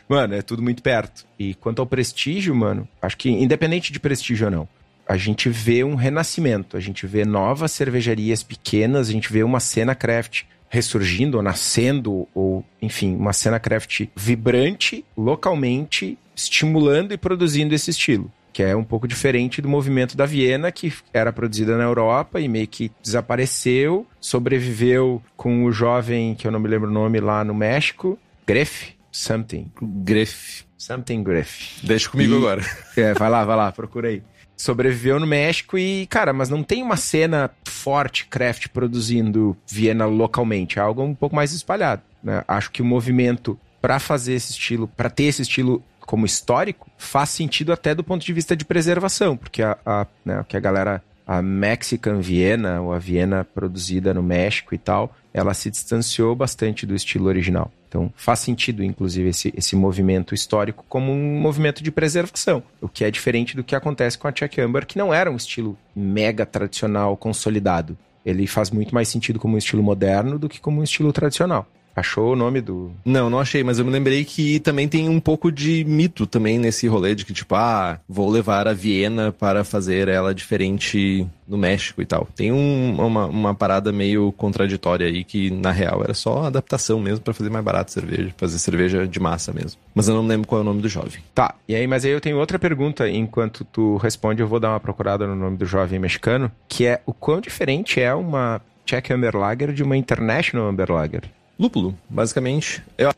Mano, é tudo muito perto. E quanto ao prestígio, mano, acho que independente de prestígio ou não, a gente vê um renascimento, a gente vê novas cervejarias pequenas, a gente vê uma cena craft ressurgindo ou nascendo, ou enfim, uma cena craft vibrante, localmente, estimulando e produzindo esse estilo. Que é um pouco diferente do movimento da Viena, que era produzida na Europa e meio que desapareceu, sobreviveu com o jovem, que eu não me lembro o nome, lá no México, Greff, something. Gref. Something Griff. Deixa comigo E- agora. É, vai lá, vai lá, procura aí. Sobreviveu no México e, cara, mas não tem uma cena forte craft produzindo Viena localmente. É algo um pouco mais espalhado. né? Acho que o movimento pra fazer esse estilo, pra ter esse estilo como histórico, faz sentido até do ponto de vista de preservação, porque a, a, né, que a galera, a Mexican Viena, ou a Viena produzida no México e tal, ela se distanciou bastante do estilo original. Então faz sentido, inclusive, esse, esse movimento histórico como um movimento de preservação, o que é diferente do que acontece com a Czech Amber, que não era um estilo mega tradicional, consolidado. Ele faz muito mais sentido como um estilo moderno do que como um estilo tradicional. Achou o nome do. Não, não achei, mas eu me lembrei que também tem um pouco de mito também nesse rolê de que, tipo, ah, vou levar a Viena para fazer ela diferente no México e tal. Tem um- uma, uma parada meio contraditória aí que, na real, era só adaptação mesmo para fazer mais barato cerveja, fazer cerveja de massa mesmo. Mas eu não me lembro qual é o nome do jovem. Tá, e aí, mas aí eu tenho outra pergunta. Enquanto tu responde, eu vou dar uma procurada no nome do jovem mexicano, que é o quão diferente é uma Czech Amber Lager de uma International Amber Lager. Lúpulo, basicamente. Eu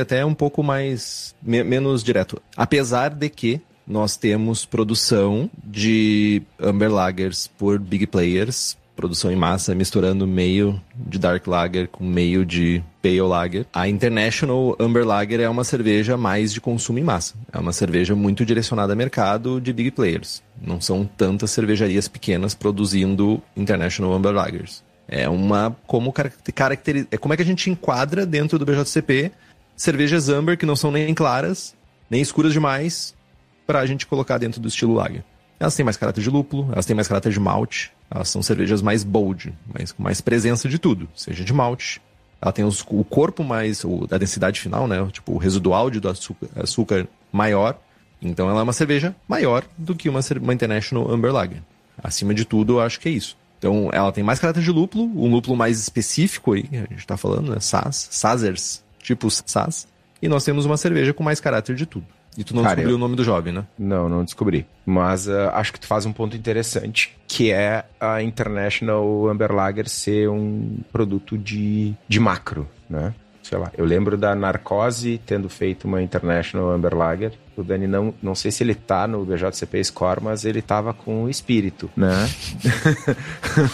até um pouco mais. me- menos direto. Apesar de que nós temos produção de Amber Lagers por big players produção em massa, misturando meio de Dark Lager com meio de Pale Lager. A International Amber Lager é uma cerveja mais de consumo em massa. É uma cerveja muito direcionada a mercado de big players. Não são tantas cervejarias pequenas produzindo International Amber Lagers. É uma como caracteri é como é que a gente enquadra dentro do BJCP cervejas amber que não são nem claras, nem escuras demais, para a gente colocar dentro do estilo lager. Elas têm mais caráter de lúpulo, elas têm mais caráter de malte, elas são cervejas mais bold, mais, com mais presença de tudo, seja de malte. Ela tem os, o corpo mais, o, a densidade final, né? Tipo, o residual de do açúcar, açúcar maior. Então ela é uma cerveja maior do que uma, uma International Amber Lager. Acima de tudo, eu acho que é isso. Então ela tem mais caráter de lúpulo, um lúpulo mais específico aí, a gente tá falando, né? Saz, Sazers, tipo Saz. E nós temos uma cerveja com mais caráter de tudo. E tu não Cara, descobriu eu... o nome do jovem, né? Não, não descobri. Mas uh, acho que tu faz um ponto interessante, que é a International Amber Lager ser um produto de, de macro, né? Sei lá, eu lembro da Narcose tendo feito uma International Amber Lager. O Dani não, não sei se ele tá no BJCP Score, mas ele tava com o espírito, né?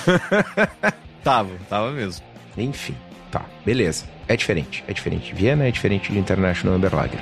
tava, tava mesmo. Enfim, tá, beleza. É diferente, é diferente. Viena é diferente de International Amber Lager.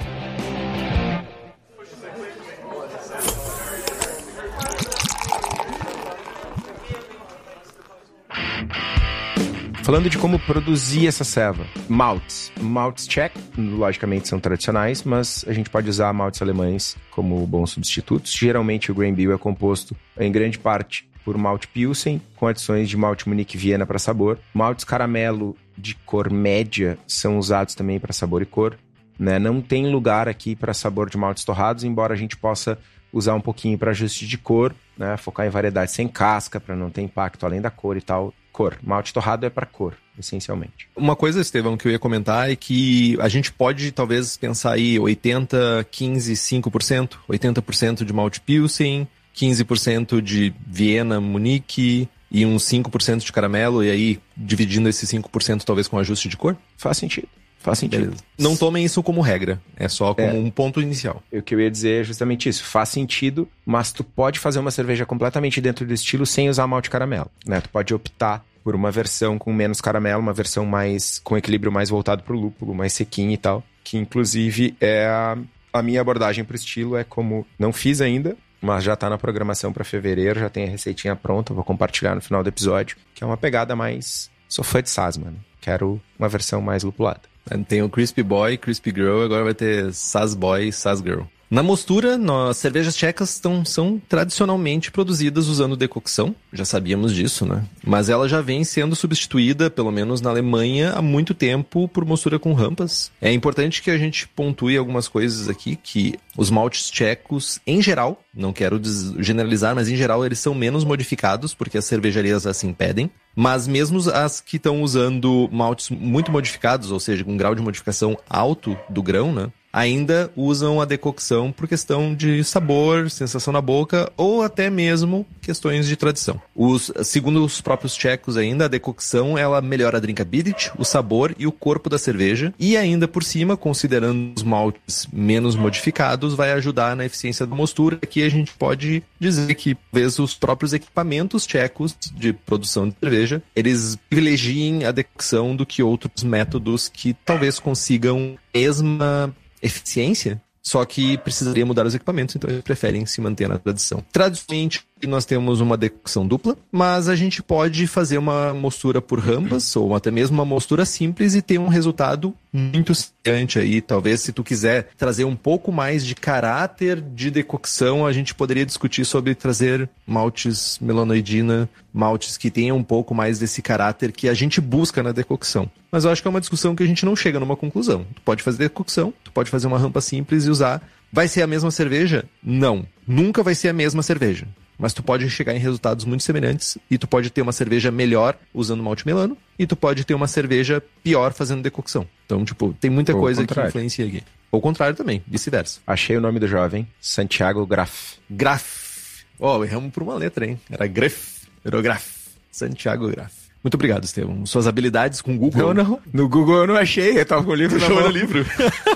Falando de como produzir essa ceva. Maltes. Maltes check, logicamente são tradicionais, mas a gente pode usar maltes alemães como bons substitutos. Geralmente o grain bill é composto em grande parte por malte Pilsen, com adições de malte Munique Viena para sabor. Maltes caramelo de cor média são usados também para sabor e cor. Né? Não tem lugar aqui para sabor de maltes torrados, embora a gente possa usar um pouquinho para ajuste de cor, né? focar em variedades sem casca, para não ter impacto além da cor e tal cor. Malte torrado é para cor, essencialmente. Uma coisa, Estevão, que eu ia comentar é que a gente pode talvez pensar aí 80, 15, 5%, 80% de malte Pilsen, 15% de Viena, Munique e uns 5% de caramelo, e aí dividindo esse 5% talvez com ajuste de cor? Faz sentido. Faz sentido. Beleza. Não tomem isso como regra, é só como é. um ponto inicial. O que eu ia dizer é justamente isso. Faz sentido, mas tu pode fazer uma cerveja completamente dentro do estilo sem usar malte caramelo, né? Tu pode optar por uma versão com menos caramelo, uma versão mais com equilíbrio mais voltado pro lúpulo, mais sequinho e tal, que inclusive é a, a minha abordagem pro estilo é como não fiz ainda, mas já tá na programação para fevereiro, já tem a receitinha pronta, vou compartilhar no final do episódio, que é uma pegada mais sou fã de Saz, mano. Quero uma versão mais lupulada. Tem o Crispy Boy, Crispy Girl, agora vai ter Saz Boy, Saz Girl. Na mostura, as cervejas tchecas tão, são tradicionalmente produzidas usando decocção, já sabíamos disso, né? Mas ela já vem sendo substituída, pelo menos na Alemanha, há muito tempo por mostura com rampas. É importante que a gente pontue algumas coisas aqui, que os maltes tchecos, em geral, não quero generalizar, mas em geral eles são menos modificados, porque as cervejarias assim pedem. Mas mesmo as que estão usando maltes muito modificados, ou seja, com um grau de modificação alto do grão, né? Ainda usam a decocção por questão de sabor, sensação na boca ou até mesmo questões de tradição. Os, segundo os próprios tchecos ainda, a decocção ela melhora a drinkability, o sabor e o corpo da cerveja e ainda por cima, considerando os maltes menos modificados, vai ajudar na eficiência da mostura. Aqui a gente pode dizer que talvez os próprios equipamentos tchecos de produção de cerveja, eles privilegiem a decocção do que outros métodos que talvez consigam mesma eficiência, só que precisaria mudar os equipamentos, então eles preferem se manter na tradição. Tradicionalmente, nós temos uma decocção dupla, mas a gente pode fazer uma mostura por rampas, ou até mesmo uma mostura simples e ter um resultado muito semelhante aí. Talvez se tu quiser trazer um pouco mais de caráter de decocção, a gente poderia discutir sobre trazer maltes melanoidina, maltes que tenham um pouco mais desse caráter que a gente busca na decocção. Mas eu acho que é uma discussão que a gente não chega numa conclusão. Tu pode fazer decocção, tu pode fazer uma rampa simples e usar. Vai ser a mesma cerveja? Não. Nunca vai ser a mesma cerveja mas tu pode chegar em resultados muito semelhantes e tu pode ter uma cerveja melhor usando malte melano e tu pode ter uma cerveja pior fazendo decocção. Então, tipo, tem muita Ou coisa que influencia aqui. Ou o contrário também, vice-versa. Achei o nome do jovem, Santiago Graf. Graf. Ó, oh, erramos por uma letra, hein? Era Graf, virou Graf. Santiago Graf. Muito obrigado, Estevam. Suas habilidades com o Google. Não, não. No Google eu não achei, eu tava com o livro na mão. livro.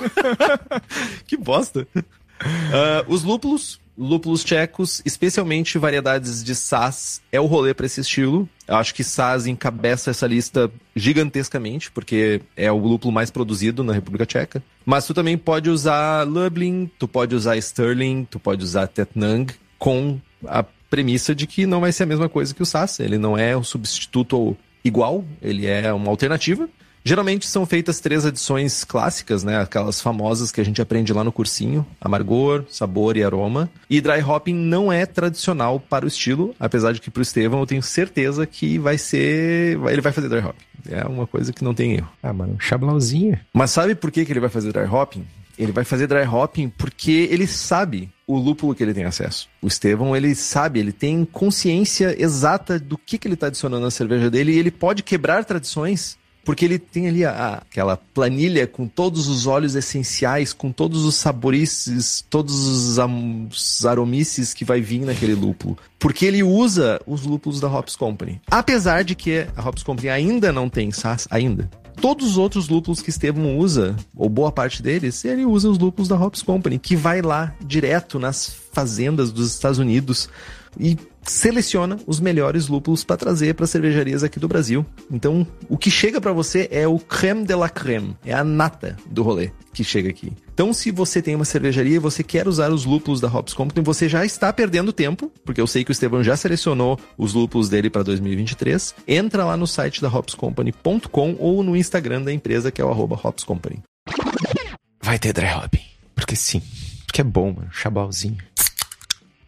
que bosta. Uh, os lúpulos lúpulos tchecos, especialmente variedades de Sass, é o rolê para esse estilo. Eu acho que Sass encabeça essa lista gigantescamente, porque é o lúpulo mais produzido na República Tcheca. Mas tu também pode usar Lublin, tu pode usar Sterling, tu pode usar Tetnang, com a premissa de que não vai ser a mesma coisa que o Sass. Ele não é um substituto igual, ele é uma alternativa. Geralmente são feitas três adições clássicas, né? Aquelas famosas que a gente aprende lá no cursinho: amargor, sabor e aroma. E dry hopping não é tradicional para o estilo, apesar de que para o Estevão eu tenho certeza que vai ser. Ele vai fazer dry hopping. É uma coisa que não tem erro. Ah, mano, um chablauzinho. Mas sabe por que, que ele vai fazer dry hopping? Ele vai fazer dry hopping porque ele sabe o lúpulo que ele tem acesso. O Estevão, ele sabe, ele tem consciência exata do que, que ele está adicionando na cerveja dele e ele pode quebrar tradições porque ele tem ali a, aquela planilha com todos os óleos essenciais, com todos os saborices, todos os, am, os aromices que vai vir naquele lúpulo. Porque ele usa os lúpulos da Hops Company. Apesar de que a Hops Company ainda não tem SAS, ainda. Todos os outros lúpulos que Estevam usa, ou boa parte deles, ele usa os lúpulos da Hops Company, que vai lá direto nas fazendas dos Estados Unidos e seleciona os melhores lúpulos para trazer para cervejarias aqui do Brasil. Então, o que chega para você é o creme de la creme, é a nata do rolê que chega aqui. Então, se você tem uma cervejaria e você quer usar os lúpulos da Hops Company, você já está perdendo tempo, porque eu sei que o Estevão já selecionou os lúpulos dele para 2023. Entra lá no site da hopscompany.com ou no Instagram da empresa, que é o arroba Hops Company. Vai ter dry hopping. Porque sim. Porque é bom, mano. Chabalzinho.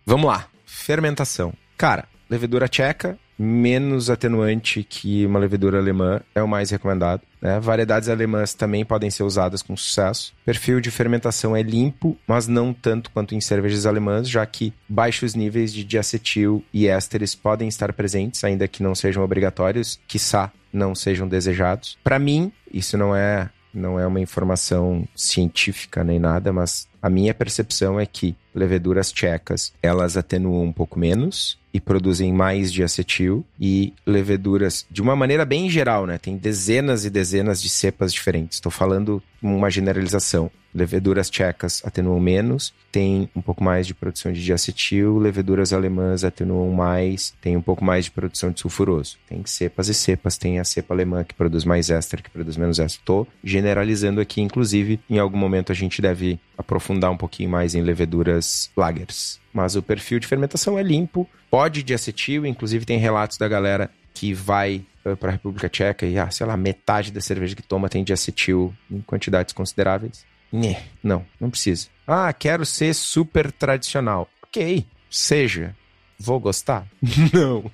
Vamos lá. Fermentação. Cara, levedura tcheca, menos atenuante que uma levedura alemã, é o mais recomendado. Né? Variedades alemãs também podem ser usadas com sucesso. Perfil de fermentação é limpo, mas não tanto quanto em cervejas alemãs, já que baixos níveis de diacetil e ésteres podem estar presentes, ainda que não sejam obrigatórios, quiçá não sejam desejados. Para mim, isso não é não é uma informação científica nem nada, mas a minha percepção é que leveduras tchecas, elas atenuam um pouco menos e produzem mais de acetil e leveduras de uma maneira bem geral, né? Tem dezenas e dezenas de cepas diferentes. Estou falando uma generalização. Leveduras tchecas atenuam menos, tem um pouco mais de produção de diacetil, leveduras alemãs atenuam mais, tem um pouco mais de produção de sulfuroso. Tem cepas e cepas, tem a cepa alemã que produz mais éster, que produz menos éster. Estou generalizando aqui, inclusive, em algum momento a gente deve aprofundar um pouquinho mais em leveduras lagers. Mas o perfil de fermentação é limpo, pode de acetil, inclusive tem relatos da galera que vai para a República Tcheca e, ah, sei lá, metade da cerveja que toma tem diacetil em quantidades consideráveis. Né, não, não precisa. Ah, quero ser super tradicional. Ok, seja. Vou gostar? não.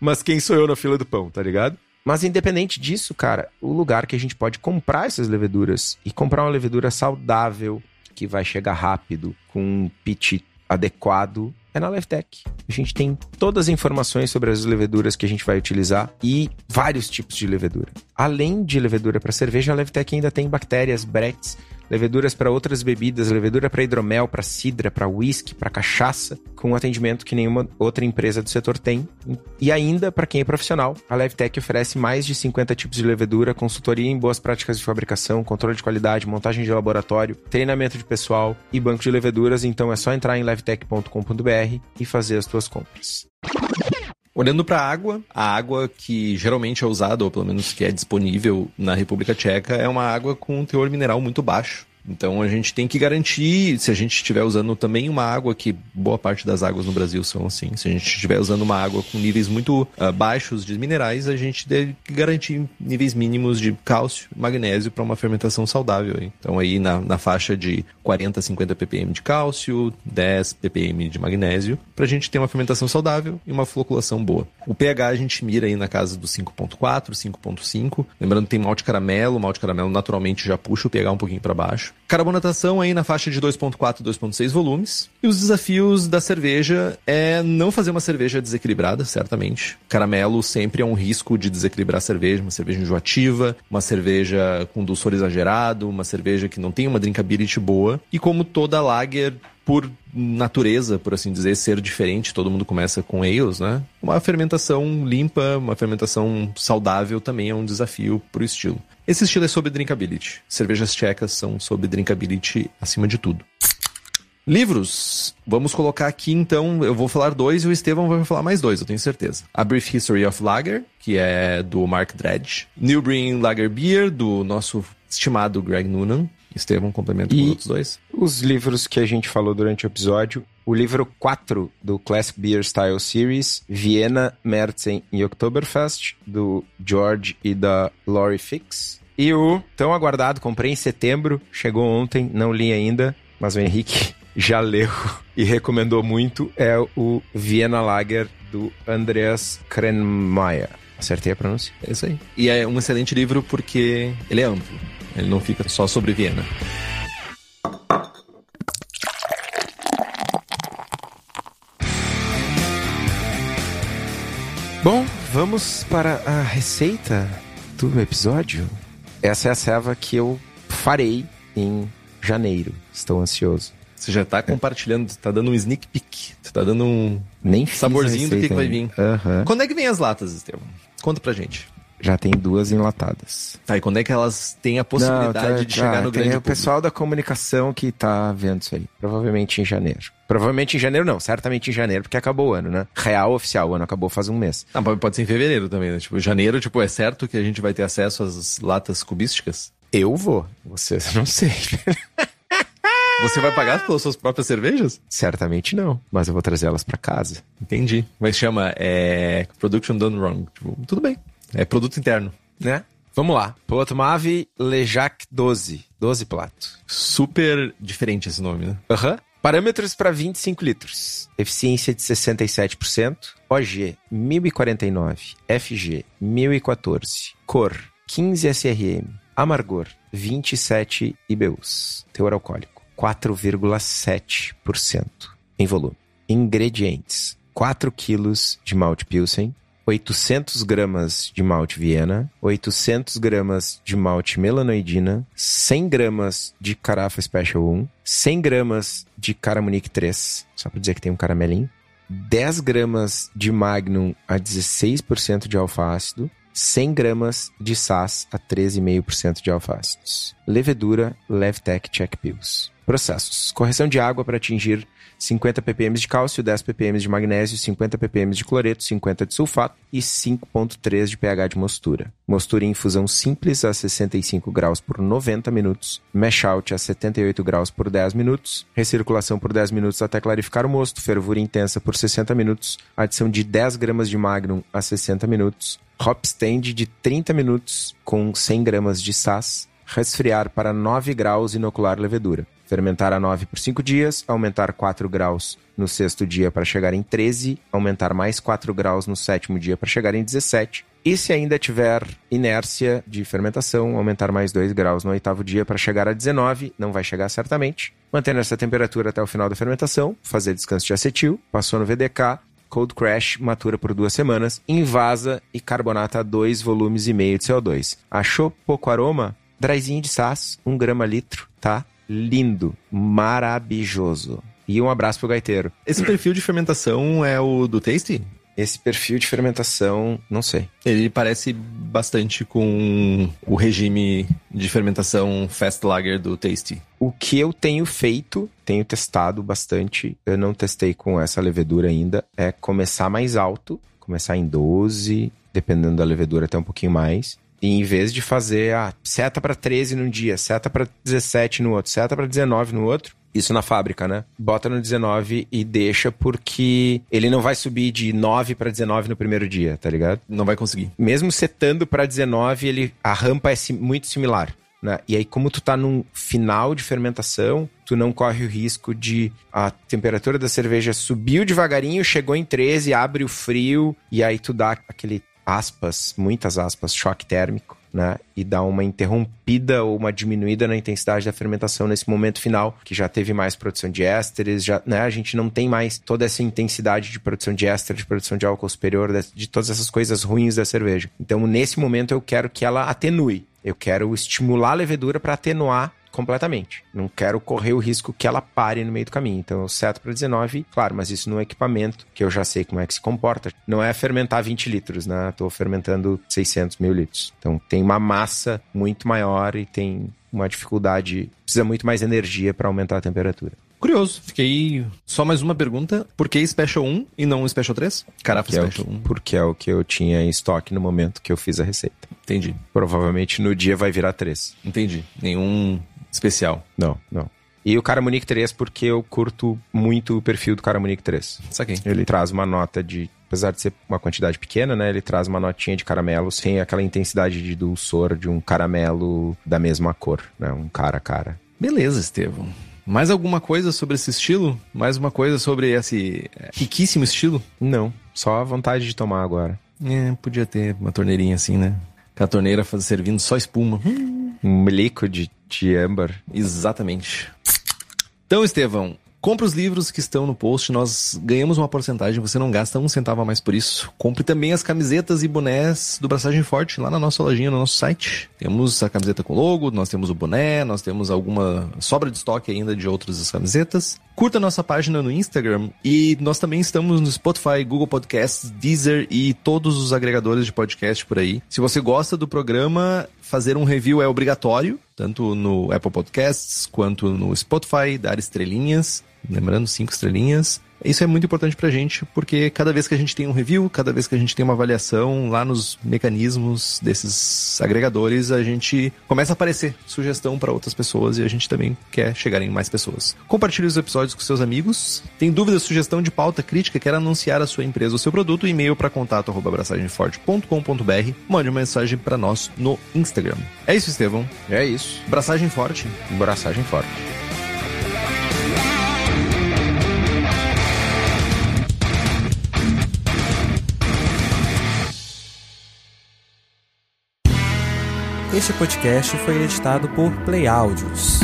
Mas quem sou eu na fila do pão, tá ligado? Mas independente disso, cara, o lugar que a gente pode comprar essas leveduras e comprar uma levedura saudável, que vai chegar rápido, com um pitch adequado, é na LevTech. A gente tem todas as informações sobre as leveduras que a gente vai utilizar e vários tipos de levedura. Além de levedura para cerveja, a LevTech ainda tem bactérias, bretes, leveduras para outras bebidas, levedura para hidromel, para cidra, para whisky, para cachaça, com um atendimento que nenhuma outra empresa do setor tem. E ainda, para quem é profissional, a LevTech oferece mais de 50 tipos de levedura, consultoria em boas práticas de fabricação, controle de qualidade, montagem de laboratório, treinamento de pessoal e banco de leveduras. Então é só entrar em levtech.com.br e fazer as suas compras. Olhando para a água, a água que geralmente é usada, ou pelo menos que é disponível na República Tcheca, é uma água com um teor mineral muito baixo. Então a gente tem que garantir, se a gente estiver usando também uma água que boa parte das águas no Brasil são assim, se a gente estiver usando uma água com níveis muito uh, baixos de minerais, a gente deve garantir níveis mínimos de cálcio, magnésio para uma fermentação saudável. Então aí na, na faixa de 40 a 50 ppm de cálcio, 10 ppm de magnésio, para a gente ter uma fermentação saudável e uma floculação boa. O pH a gente mira aí na casa do 5.4, 5.5. Lembrando que tem malte caramelo, malte caramelo naturalmente já puxa o pH um pouquinho para baixo. Carbonatação aí na faixa de 2.4 2.6 volumes. E os desafios da cerveja é não fazer uma cerveja desequilibrada, certamente. Caramelo sempre é um risco de desequilibrar a cerveja, uma cerveja enjoativa, uma cerveja com dulçor exagerado, uma cerveja que não tem uma drinkability boa. E como toda lager por natureza, por assim dizer, ser diferente, todo mundo começa com ales, né? Uma fermentação limpa, uma fermentação saudável também é um desafio pro estilo. Esse estilo é sobre drinkability. Cervejas tchecas são sobre drinkability acima de tudo. Livros. Vamos colocar aqui então, eu vou falar dois e o Estevão vai falar mais dois, eu tenho certeza. A Brief History of Lager, que é do Mark Dredge. New Brewing Lager Beer, do nosso estimado Greg Noonan. Estevão, complementa com os outros dois. Os livros que a gente falou durante o episódio. O livro 4 do Classic Beer Style Series, Viena, Märzen e Oktoberfest, do George e da Lori Fix. E o tão aguardado, comprei em setembro, chegou ontem, não li ainda, mas o Henrique já leu e recomendou muito, é o Viena Lager do Andreas Krenmeier. Acertei a pronúncia? É isso aí. E é um excelente livro porque ele é amplo. Ele não fica só sobre Viena. Bom, vamos para a receita do episódio. Essa é a serva que eu farei em janeiro. Estou ansioso. Você já tá compartilhando, tá dando um sneak peek. Você tá dando um Nem saborzinho do que, que vai vir. Aham. Quando é que vem as latas, Estevão? Conta pra gente. Já tem duas enlatadas. Tá, e quando é que elas têm a possibilidade Não, tá- de chegar ah, no tem grande o pessoal da comunicação que tá vendo isso aí. Provavelmente em janeiro. Provavelmente em janeiro não, certamente em janeiro, porque acabou o ano, né? Real oficial, o ano acabou faz um mês. Não, pode- pode ser em fevereiro também, né? Tipo, janeiro, tipo, é certo que a gente vai ter acesso às latas cubísticas? Eu vou, vocês não sei. Você vai pagar pelas suas próprias cervejas? certamente não, mas eu vou trazer elas pra casa. Entendi. Mas chama, é... Production Done Wrong. Tipo, tudo bem. É produto interno. né? Vamos lá. Plotmave Lejac 12. 12 plato. Super diferente esse nome, né? Aham. Parâmetros para 25 litros. Eficiência de 67%. OG 1049. FG 1014. Cor 15 SRM. Amargor 27 IBUs. Teor alcoólico 4,7% em volume. Ingredientes: 4 quilos de malte Pilsen, 800 gramas de malte Viena, 800 gramas de malte melanoidina, 100 gramas de carafa Special 1, 100 gramas de Caramunique 3, só para dizer que tem um caramelinho, 10 gramas de Magnum a 16% de alfa-ácido, 100 gramas de SAS a 13,5% de alfa-ácidos. Levedura Levtech Check Pills. Processos. Correção de água para atingir 50 ppm de cálcio, 10 ppm de magnésio, 50 ppm de cloreto, 50 de sulfato e 5.3 de pH de mostura. Mostura em infusão simples a 65 graus por 90 minutos, mash out a 78 graus por 10 minutos, recirculação por 10 minutos até clarificar o mosto, fervura intensa por 60 minutos, adição de 10 gramas de magnum a 60 minutos, hop stand de 30 minutos com 100 gramas de SAS, resfriar para 9 graus e inocular levedura. Fermentar a 9 por 5 dias, aumentar 4 graus no sexto dia para chegar em 13, aumentar mais 4 graus no sétimo dia para chegar em 17. E se ainda tiver inércia de fermentação, aumentar mais 2 graus no oitavo dia para chegar a 19, não vai chegar certamente. Manter essa temperatura até o final da fermentação, fazer descanso de acetil, passou no VDK, Cold Crash matura por duas semanas, invasa e carbonata 2 volumes e meio de CO2. Achou pouco aroma? Dryzinho de SAS, 1 grama litro, tá? Lindo, maravilhoso. E um abraço pro gaiteiro. Esse perfil de fermentação é o do Tasty? Esse perfil de fermentação, não sei. Ele parece bastante com o regime de fermentação Fast Lager do Tasty. O que eu tenho feito, tenho testado bastante, eu não testei com essa levedura ainda, é começar mais alto, começar em 12, dependendo da levedura até um pouquinho mais. E em vez de fazer a seta para 13 num dia, seta para 17 no outro, seta para 19 no outro, isso na fábrica, né? Bota no 19 e deixa porque ele não vai subir de 9 para 19 no primeiro dia, tá ligado? Não vai conseguir. mesmo setando para 19, ele, a rampa é muito similar. Né? E aí, como tu tá num final de fermentação, tu não corre o risco de a temperatura da cerveja subiu devagarinho, chegou em 13, abre o frio, e aí tu dá aquele aspas, muitas aspas, choque térmico, né? E dá uma interrompida ou uma diminuída na intensidade da fermentação nesse momento final, que já teve mais produção de ésteres, já, né? A gente não tem mais toda essa intensidade de produção de éster, de produção de álcool superior, de, de todas essas coisas ruins da cerveja. Então, nesse momento, eu quero que ela atenue. Eu quero estimular a levedura para atenuar completamente. Não quero correr o risco que ela pare no meio do caminho. Então eu seto para 19, claro, mas isso num equipamento que eu já sei como é que se comporta. Não é fermentar 20 litros, né? Estou fermentando 600 mil litros. Então tem uma massa muito maior e tem uma dificuldade, precisa muito mais energia para aumentar a temperatura. Curioso. Fiquei. Só mais uma pergunta. Por que Special 1 e não Special 3? Carafa, é Special que, 1. porque é o que eu tinha em estoque no momento que eu fiz a receita. Entendi. Provavelmente no dia vai virar três. Entendi. Nenhum especial. Não, não. E o Caramunique 3 porque eu curto muito o perfil do Caramunique 3. Saquei. Ele traz uma nota de. Apesar de ser uma quantidade pequena, né? Ele traz uma notinha de caramelo sem aquela intensidade de dulçor de um caramelo da mesma cor, né? Um cara a cara. Beleza, Estevão. Mais alguma coisa sobre esse estilo? Mais uma coisa sobre esse é, riquíssimo estilo? Não, só a vontade de tomar agora. É, podia ter uma torneirinha assim, né? Com a torneira servindo só espuma. Um melico de, de âmbar. Exatamente. Então, Estevão, compre os livros que estão no post, nós ganhamos uma porcentagem, você não gasta um centavo a mais por isso. Compre também as camisetas e bonés do Braçagem Forte lá na nossa lojinha, no nosso site. Temos a camiseta com logo, nós temos o boné, nós temos alguma sobra de estoque ainda de outras camisetas. Curta nossa página no Instagram e nós também estamos no Spotify, Google Podcasts, Deezer e todos os agregadores de podcast por aí. Se você gosta do programa, fazer um review é obrigatório, tanto no Apple Podcasts quanto no Spotify, dar estrelinhas, lembrando, cinco estrelinhas. Isso é muito importante pra gente, porque cada vez que a gente tem um review, cada vez que a gente tem uma avaliação lá nos mecanismos desses agregadores, a gente começa a aparecer sugestão para outras pessoas e a gente também quer chegar em mais pessoas. Compartilhe os episódios com seus amigos. Tem dúvida, sugestão de pauta, crítica, quer anunciar a sua empresa ou seu produto, e-mail para contato arroba abraçagemforte.com.br. Mande uma mensagem para nós no Instagram. É isso, Estevão. É isso. Braçagem forte. Braçagem forte. Este podcast foi editado por Play Áudios.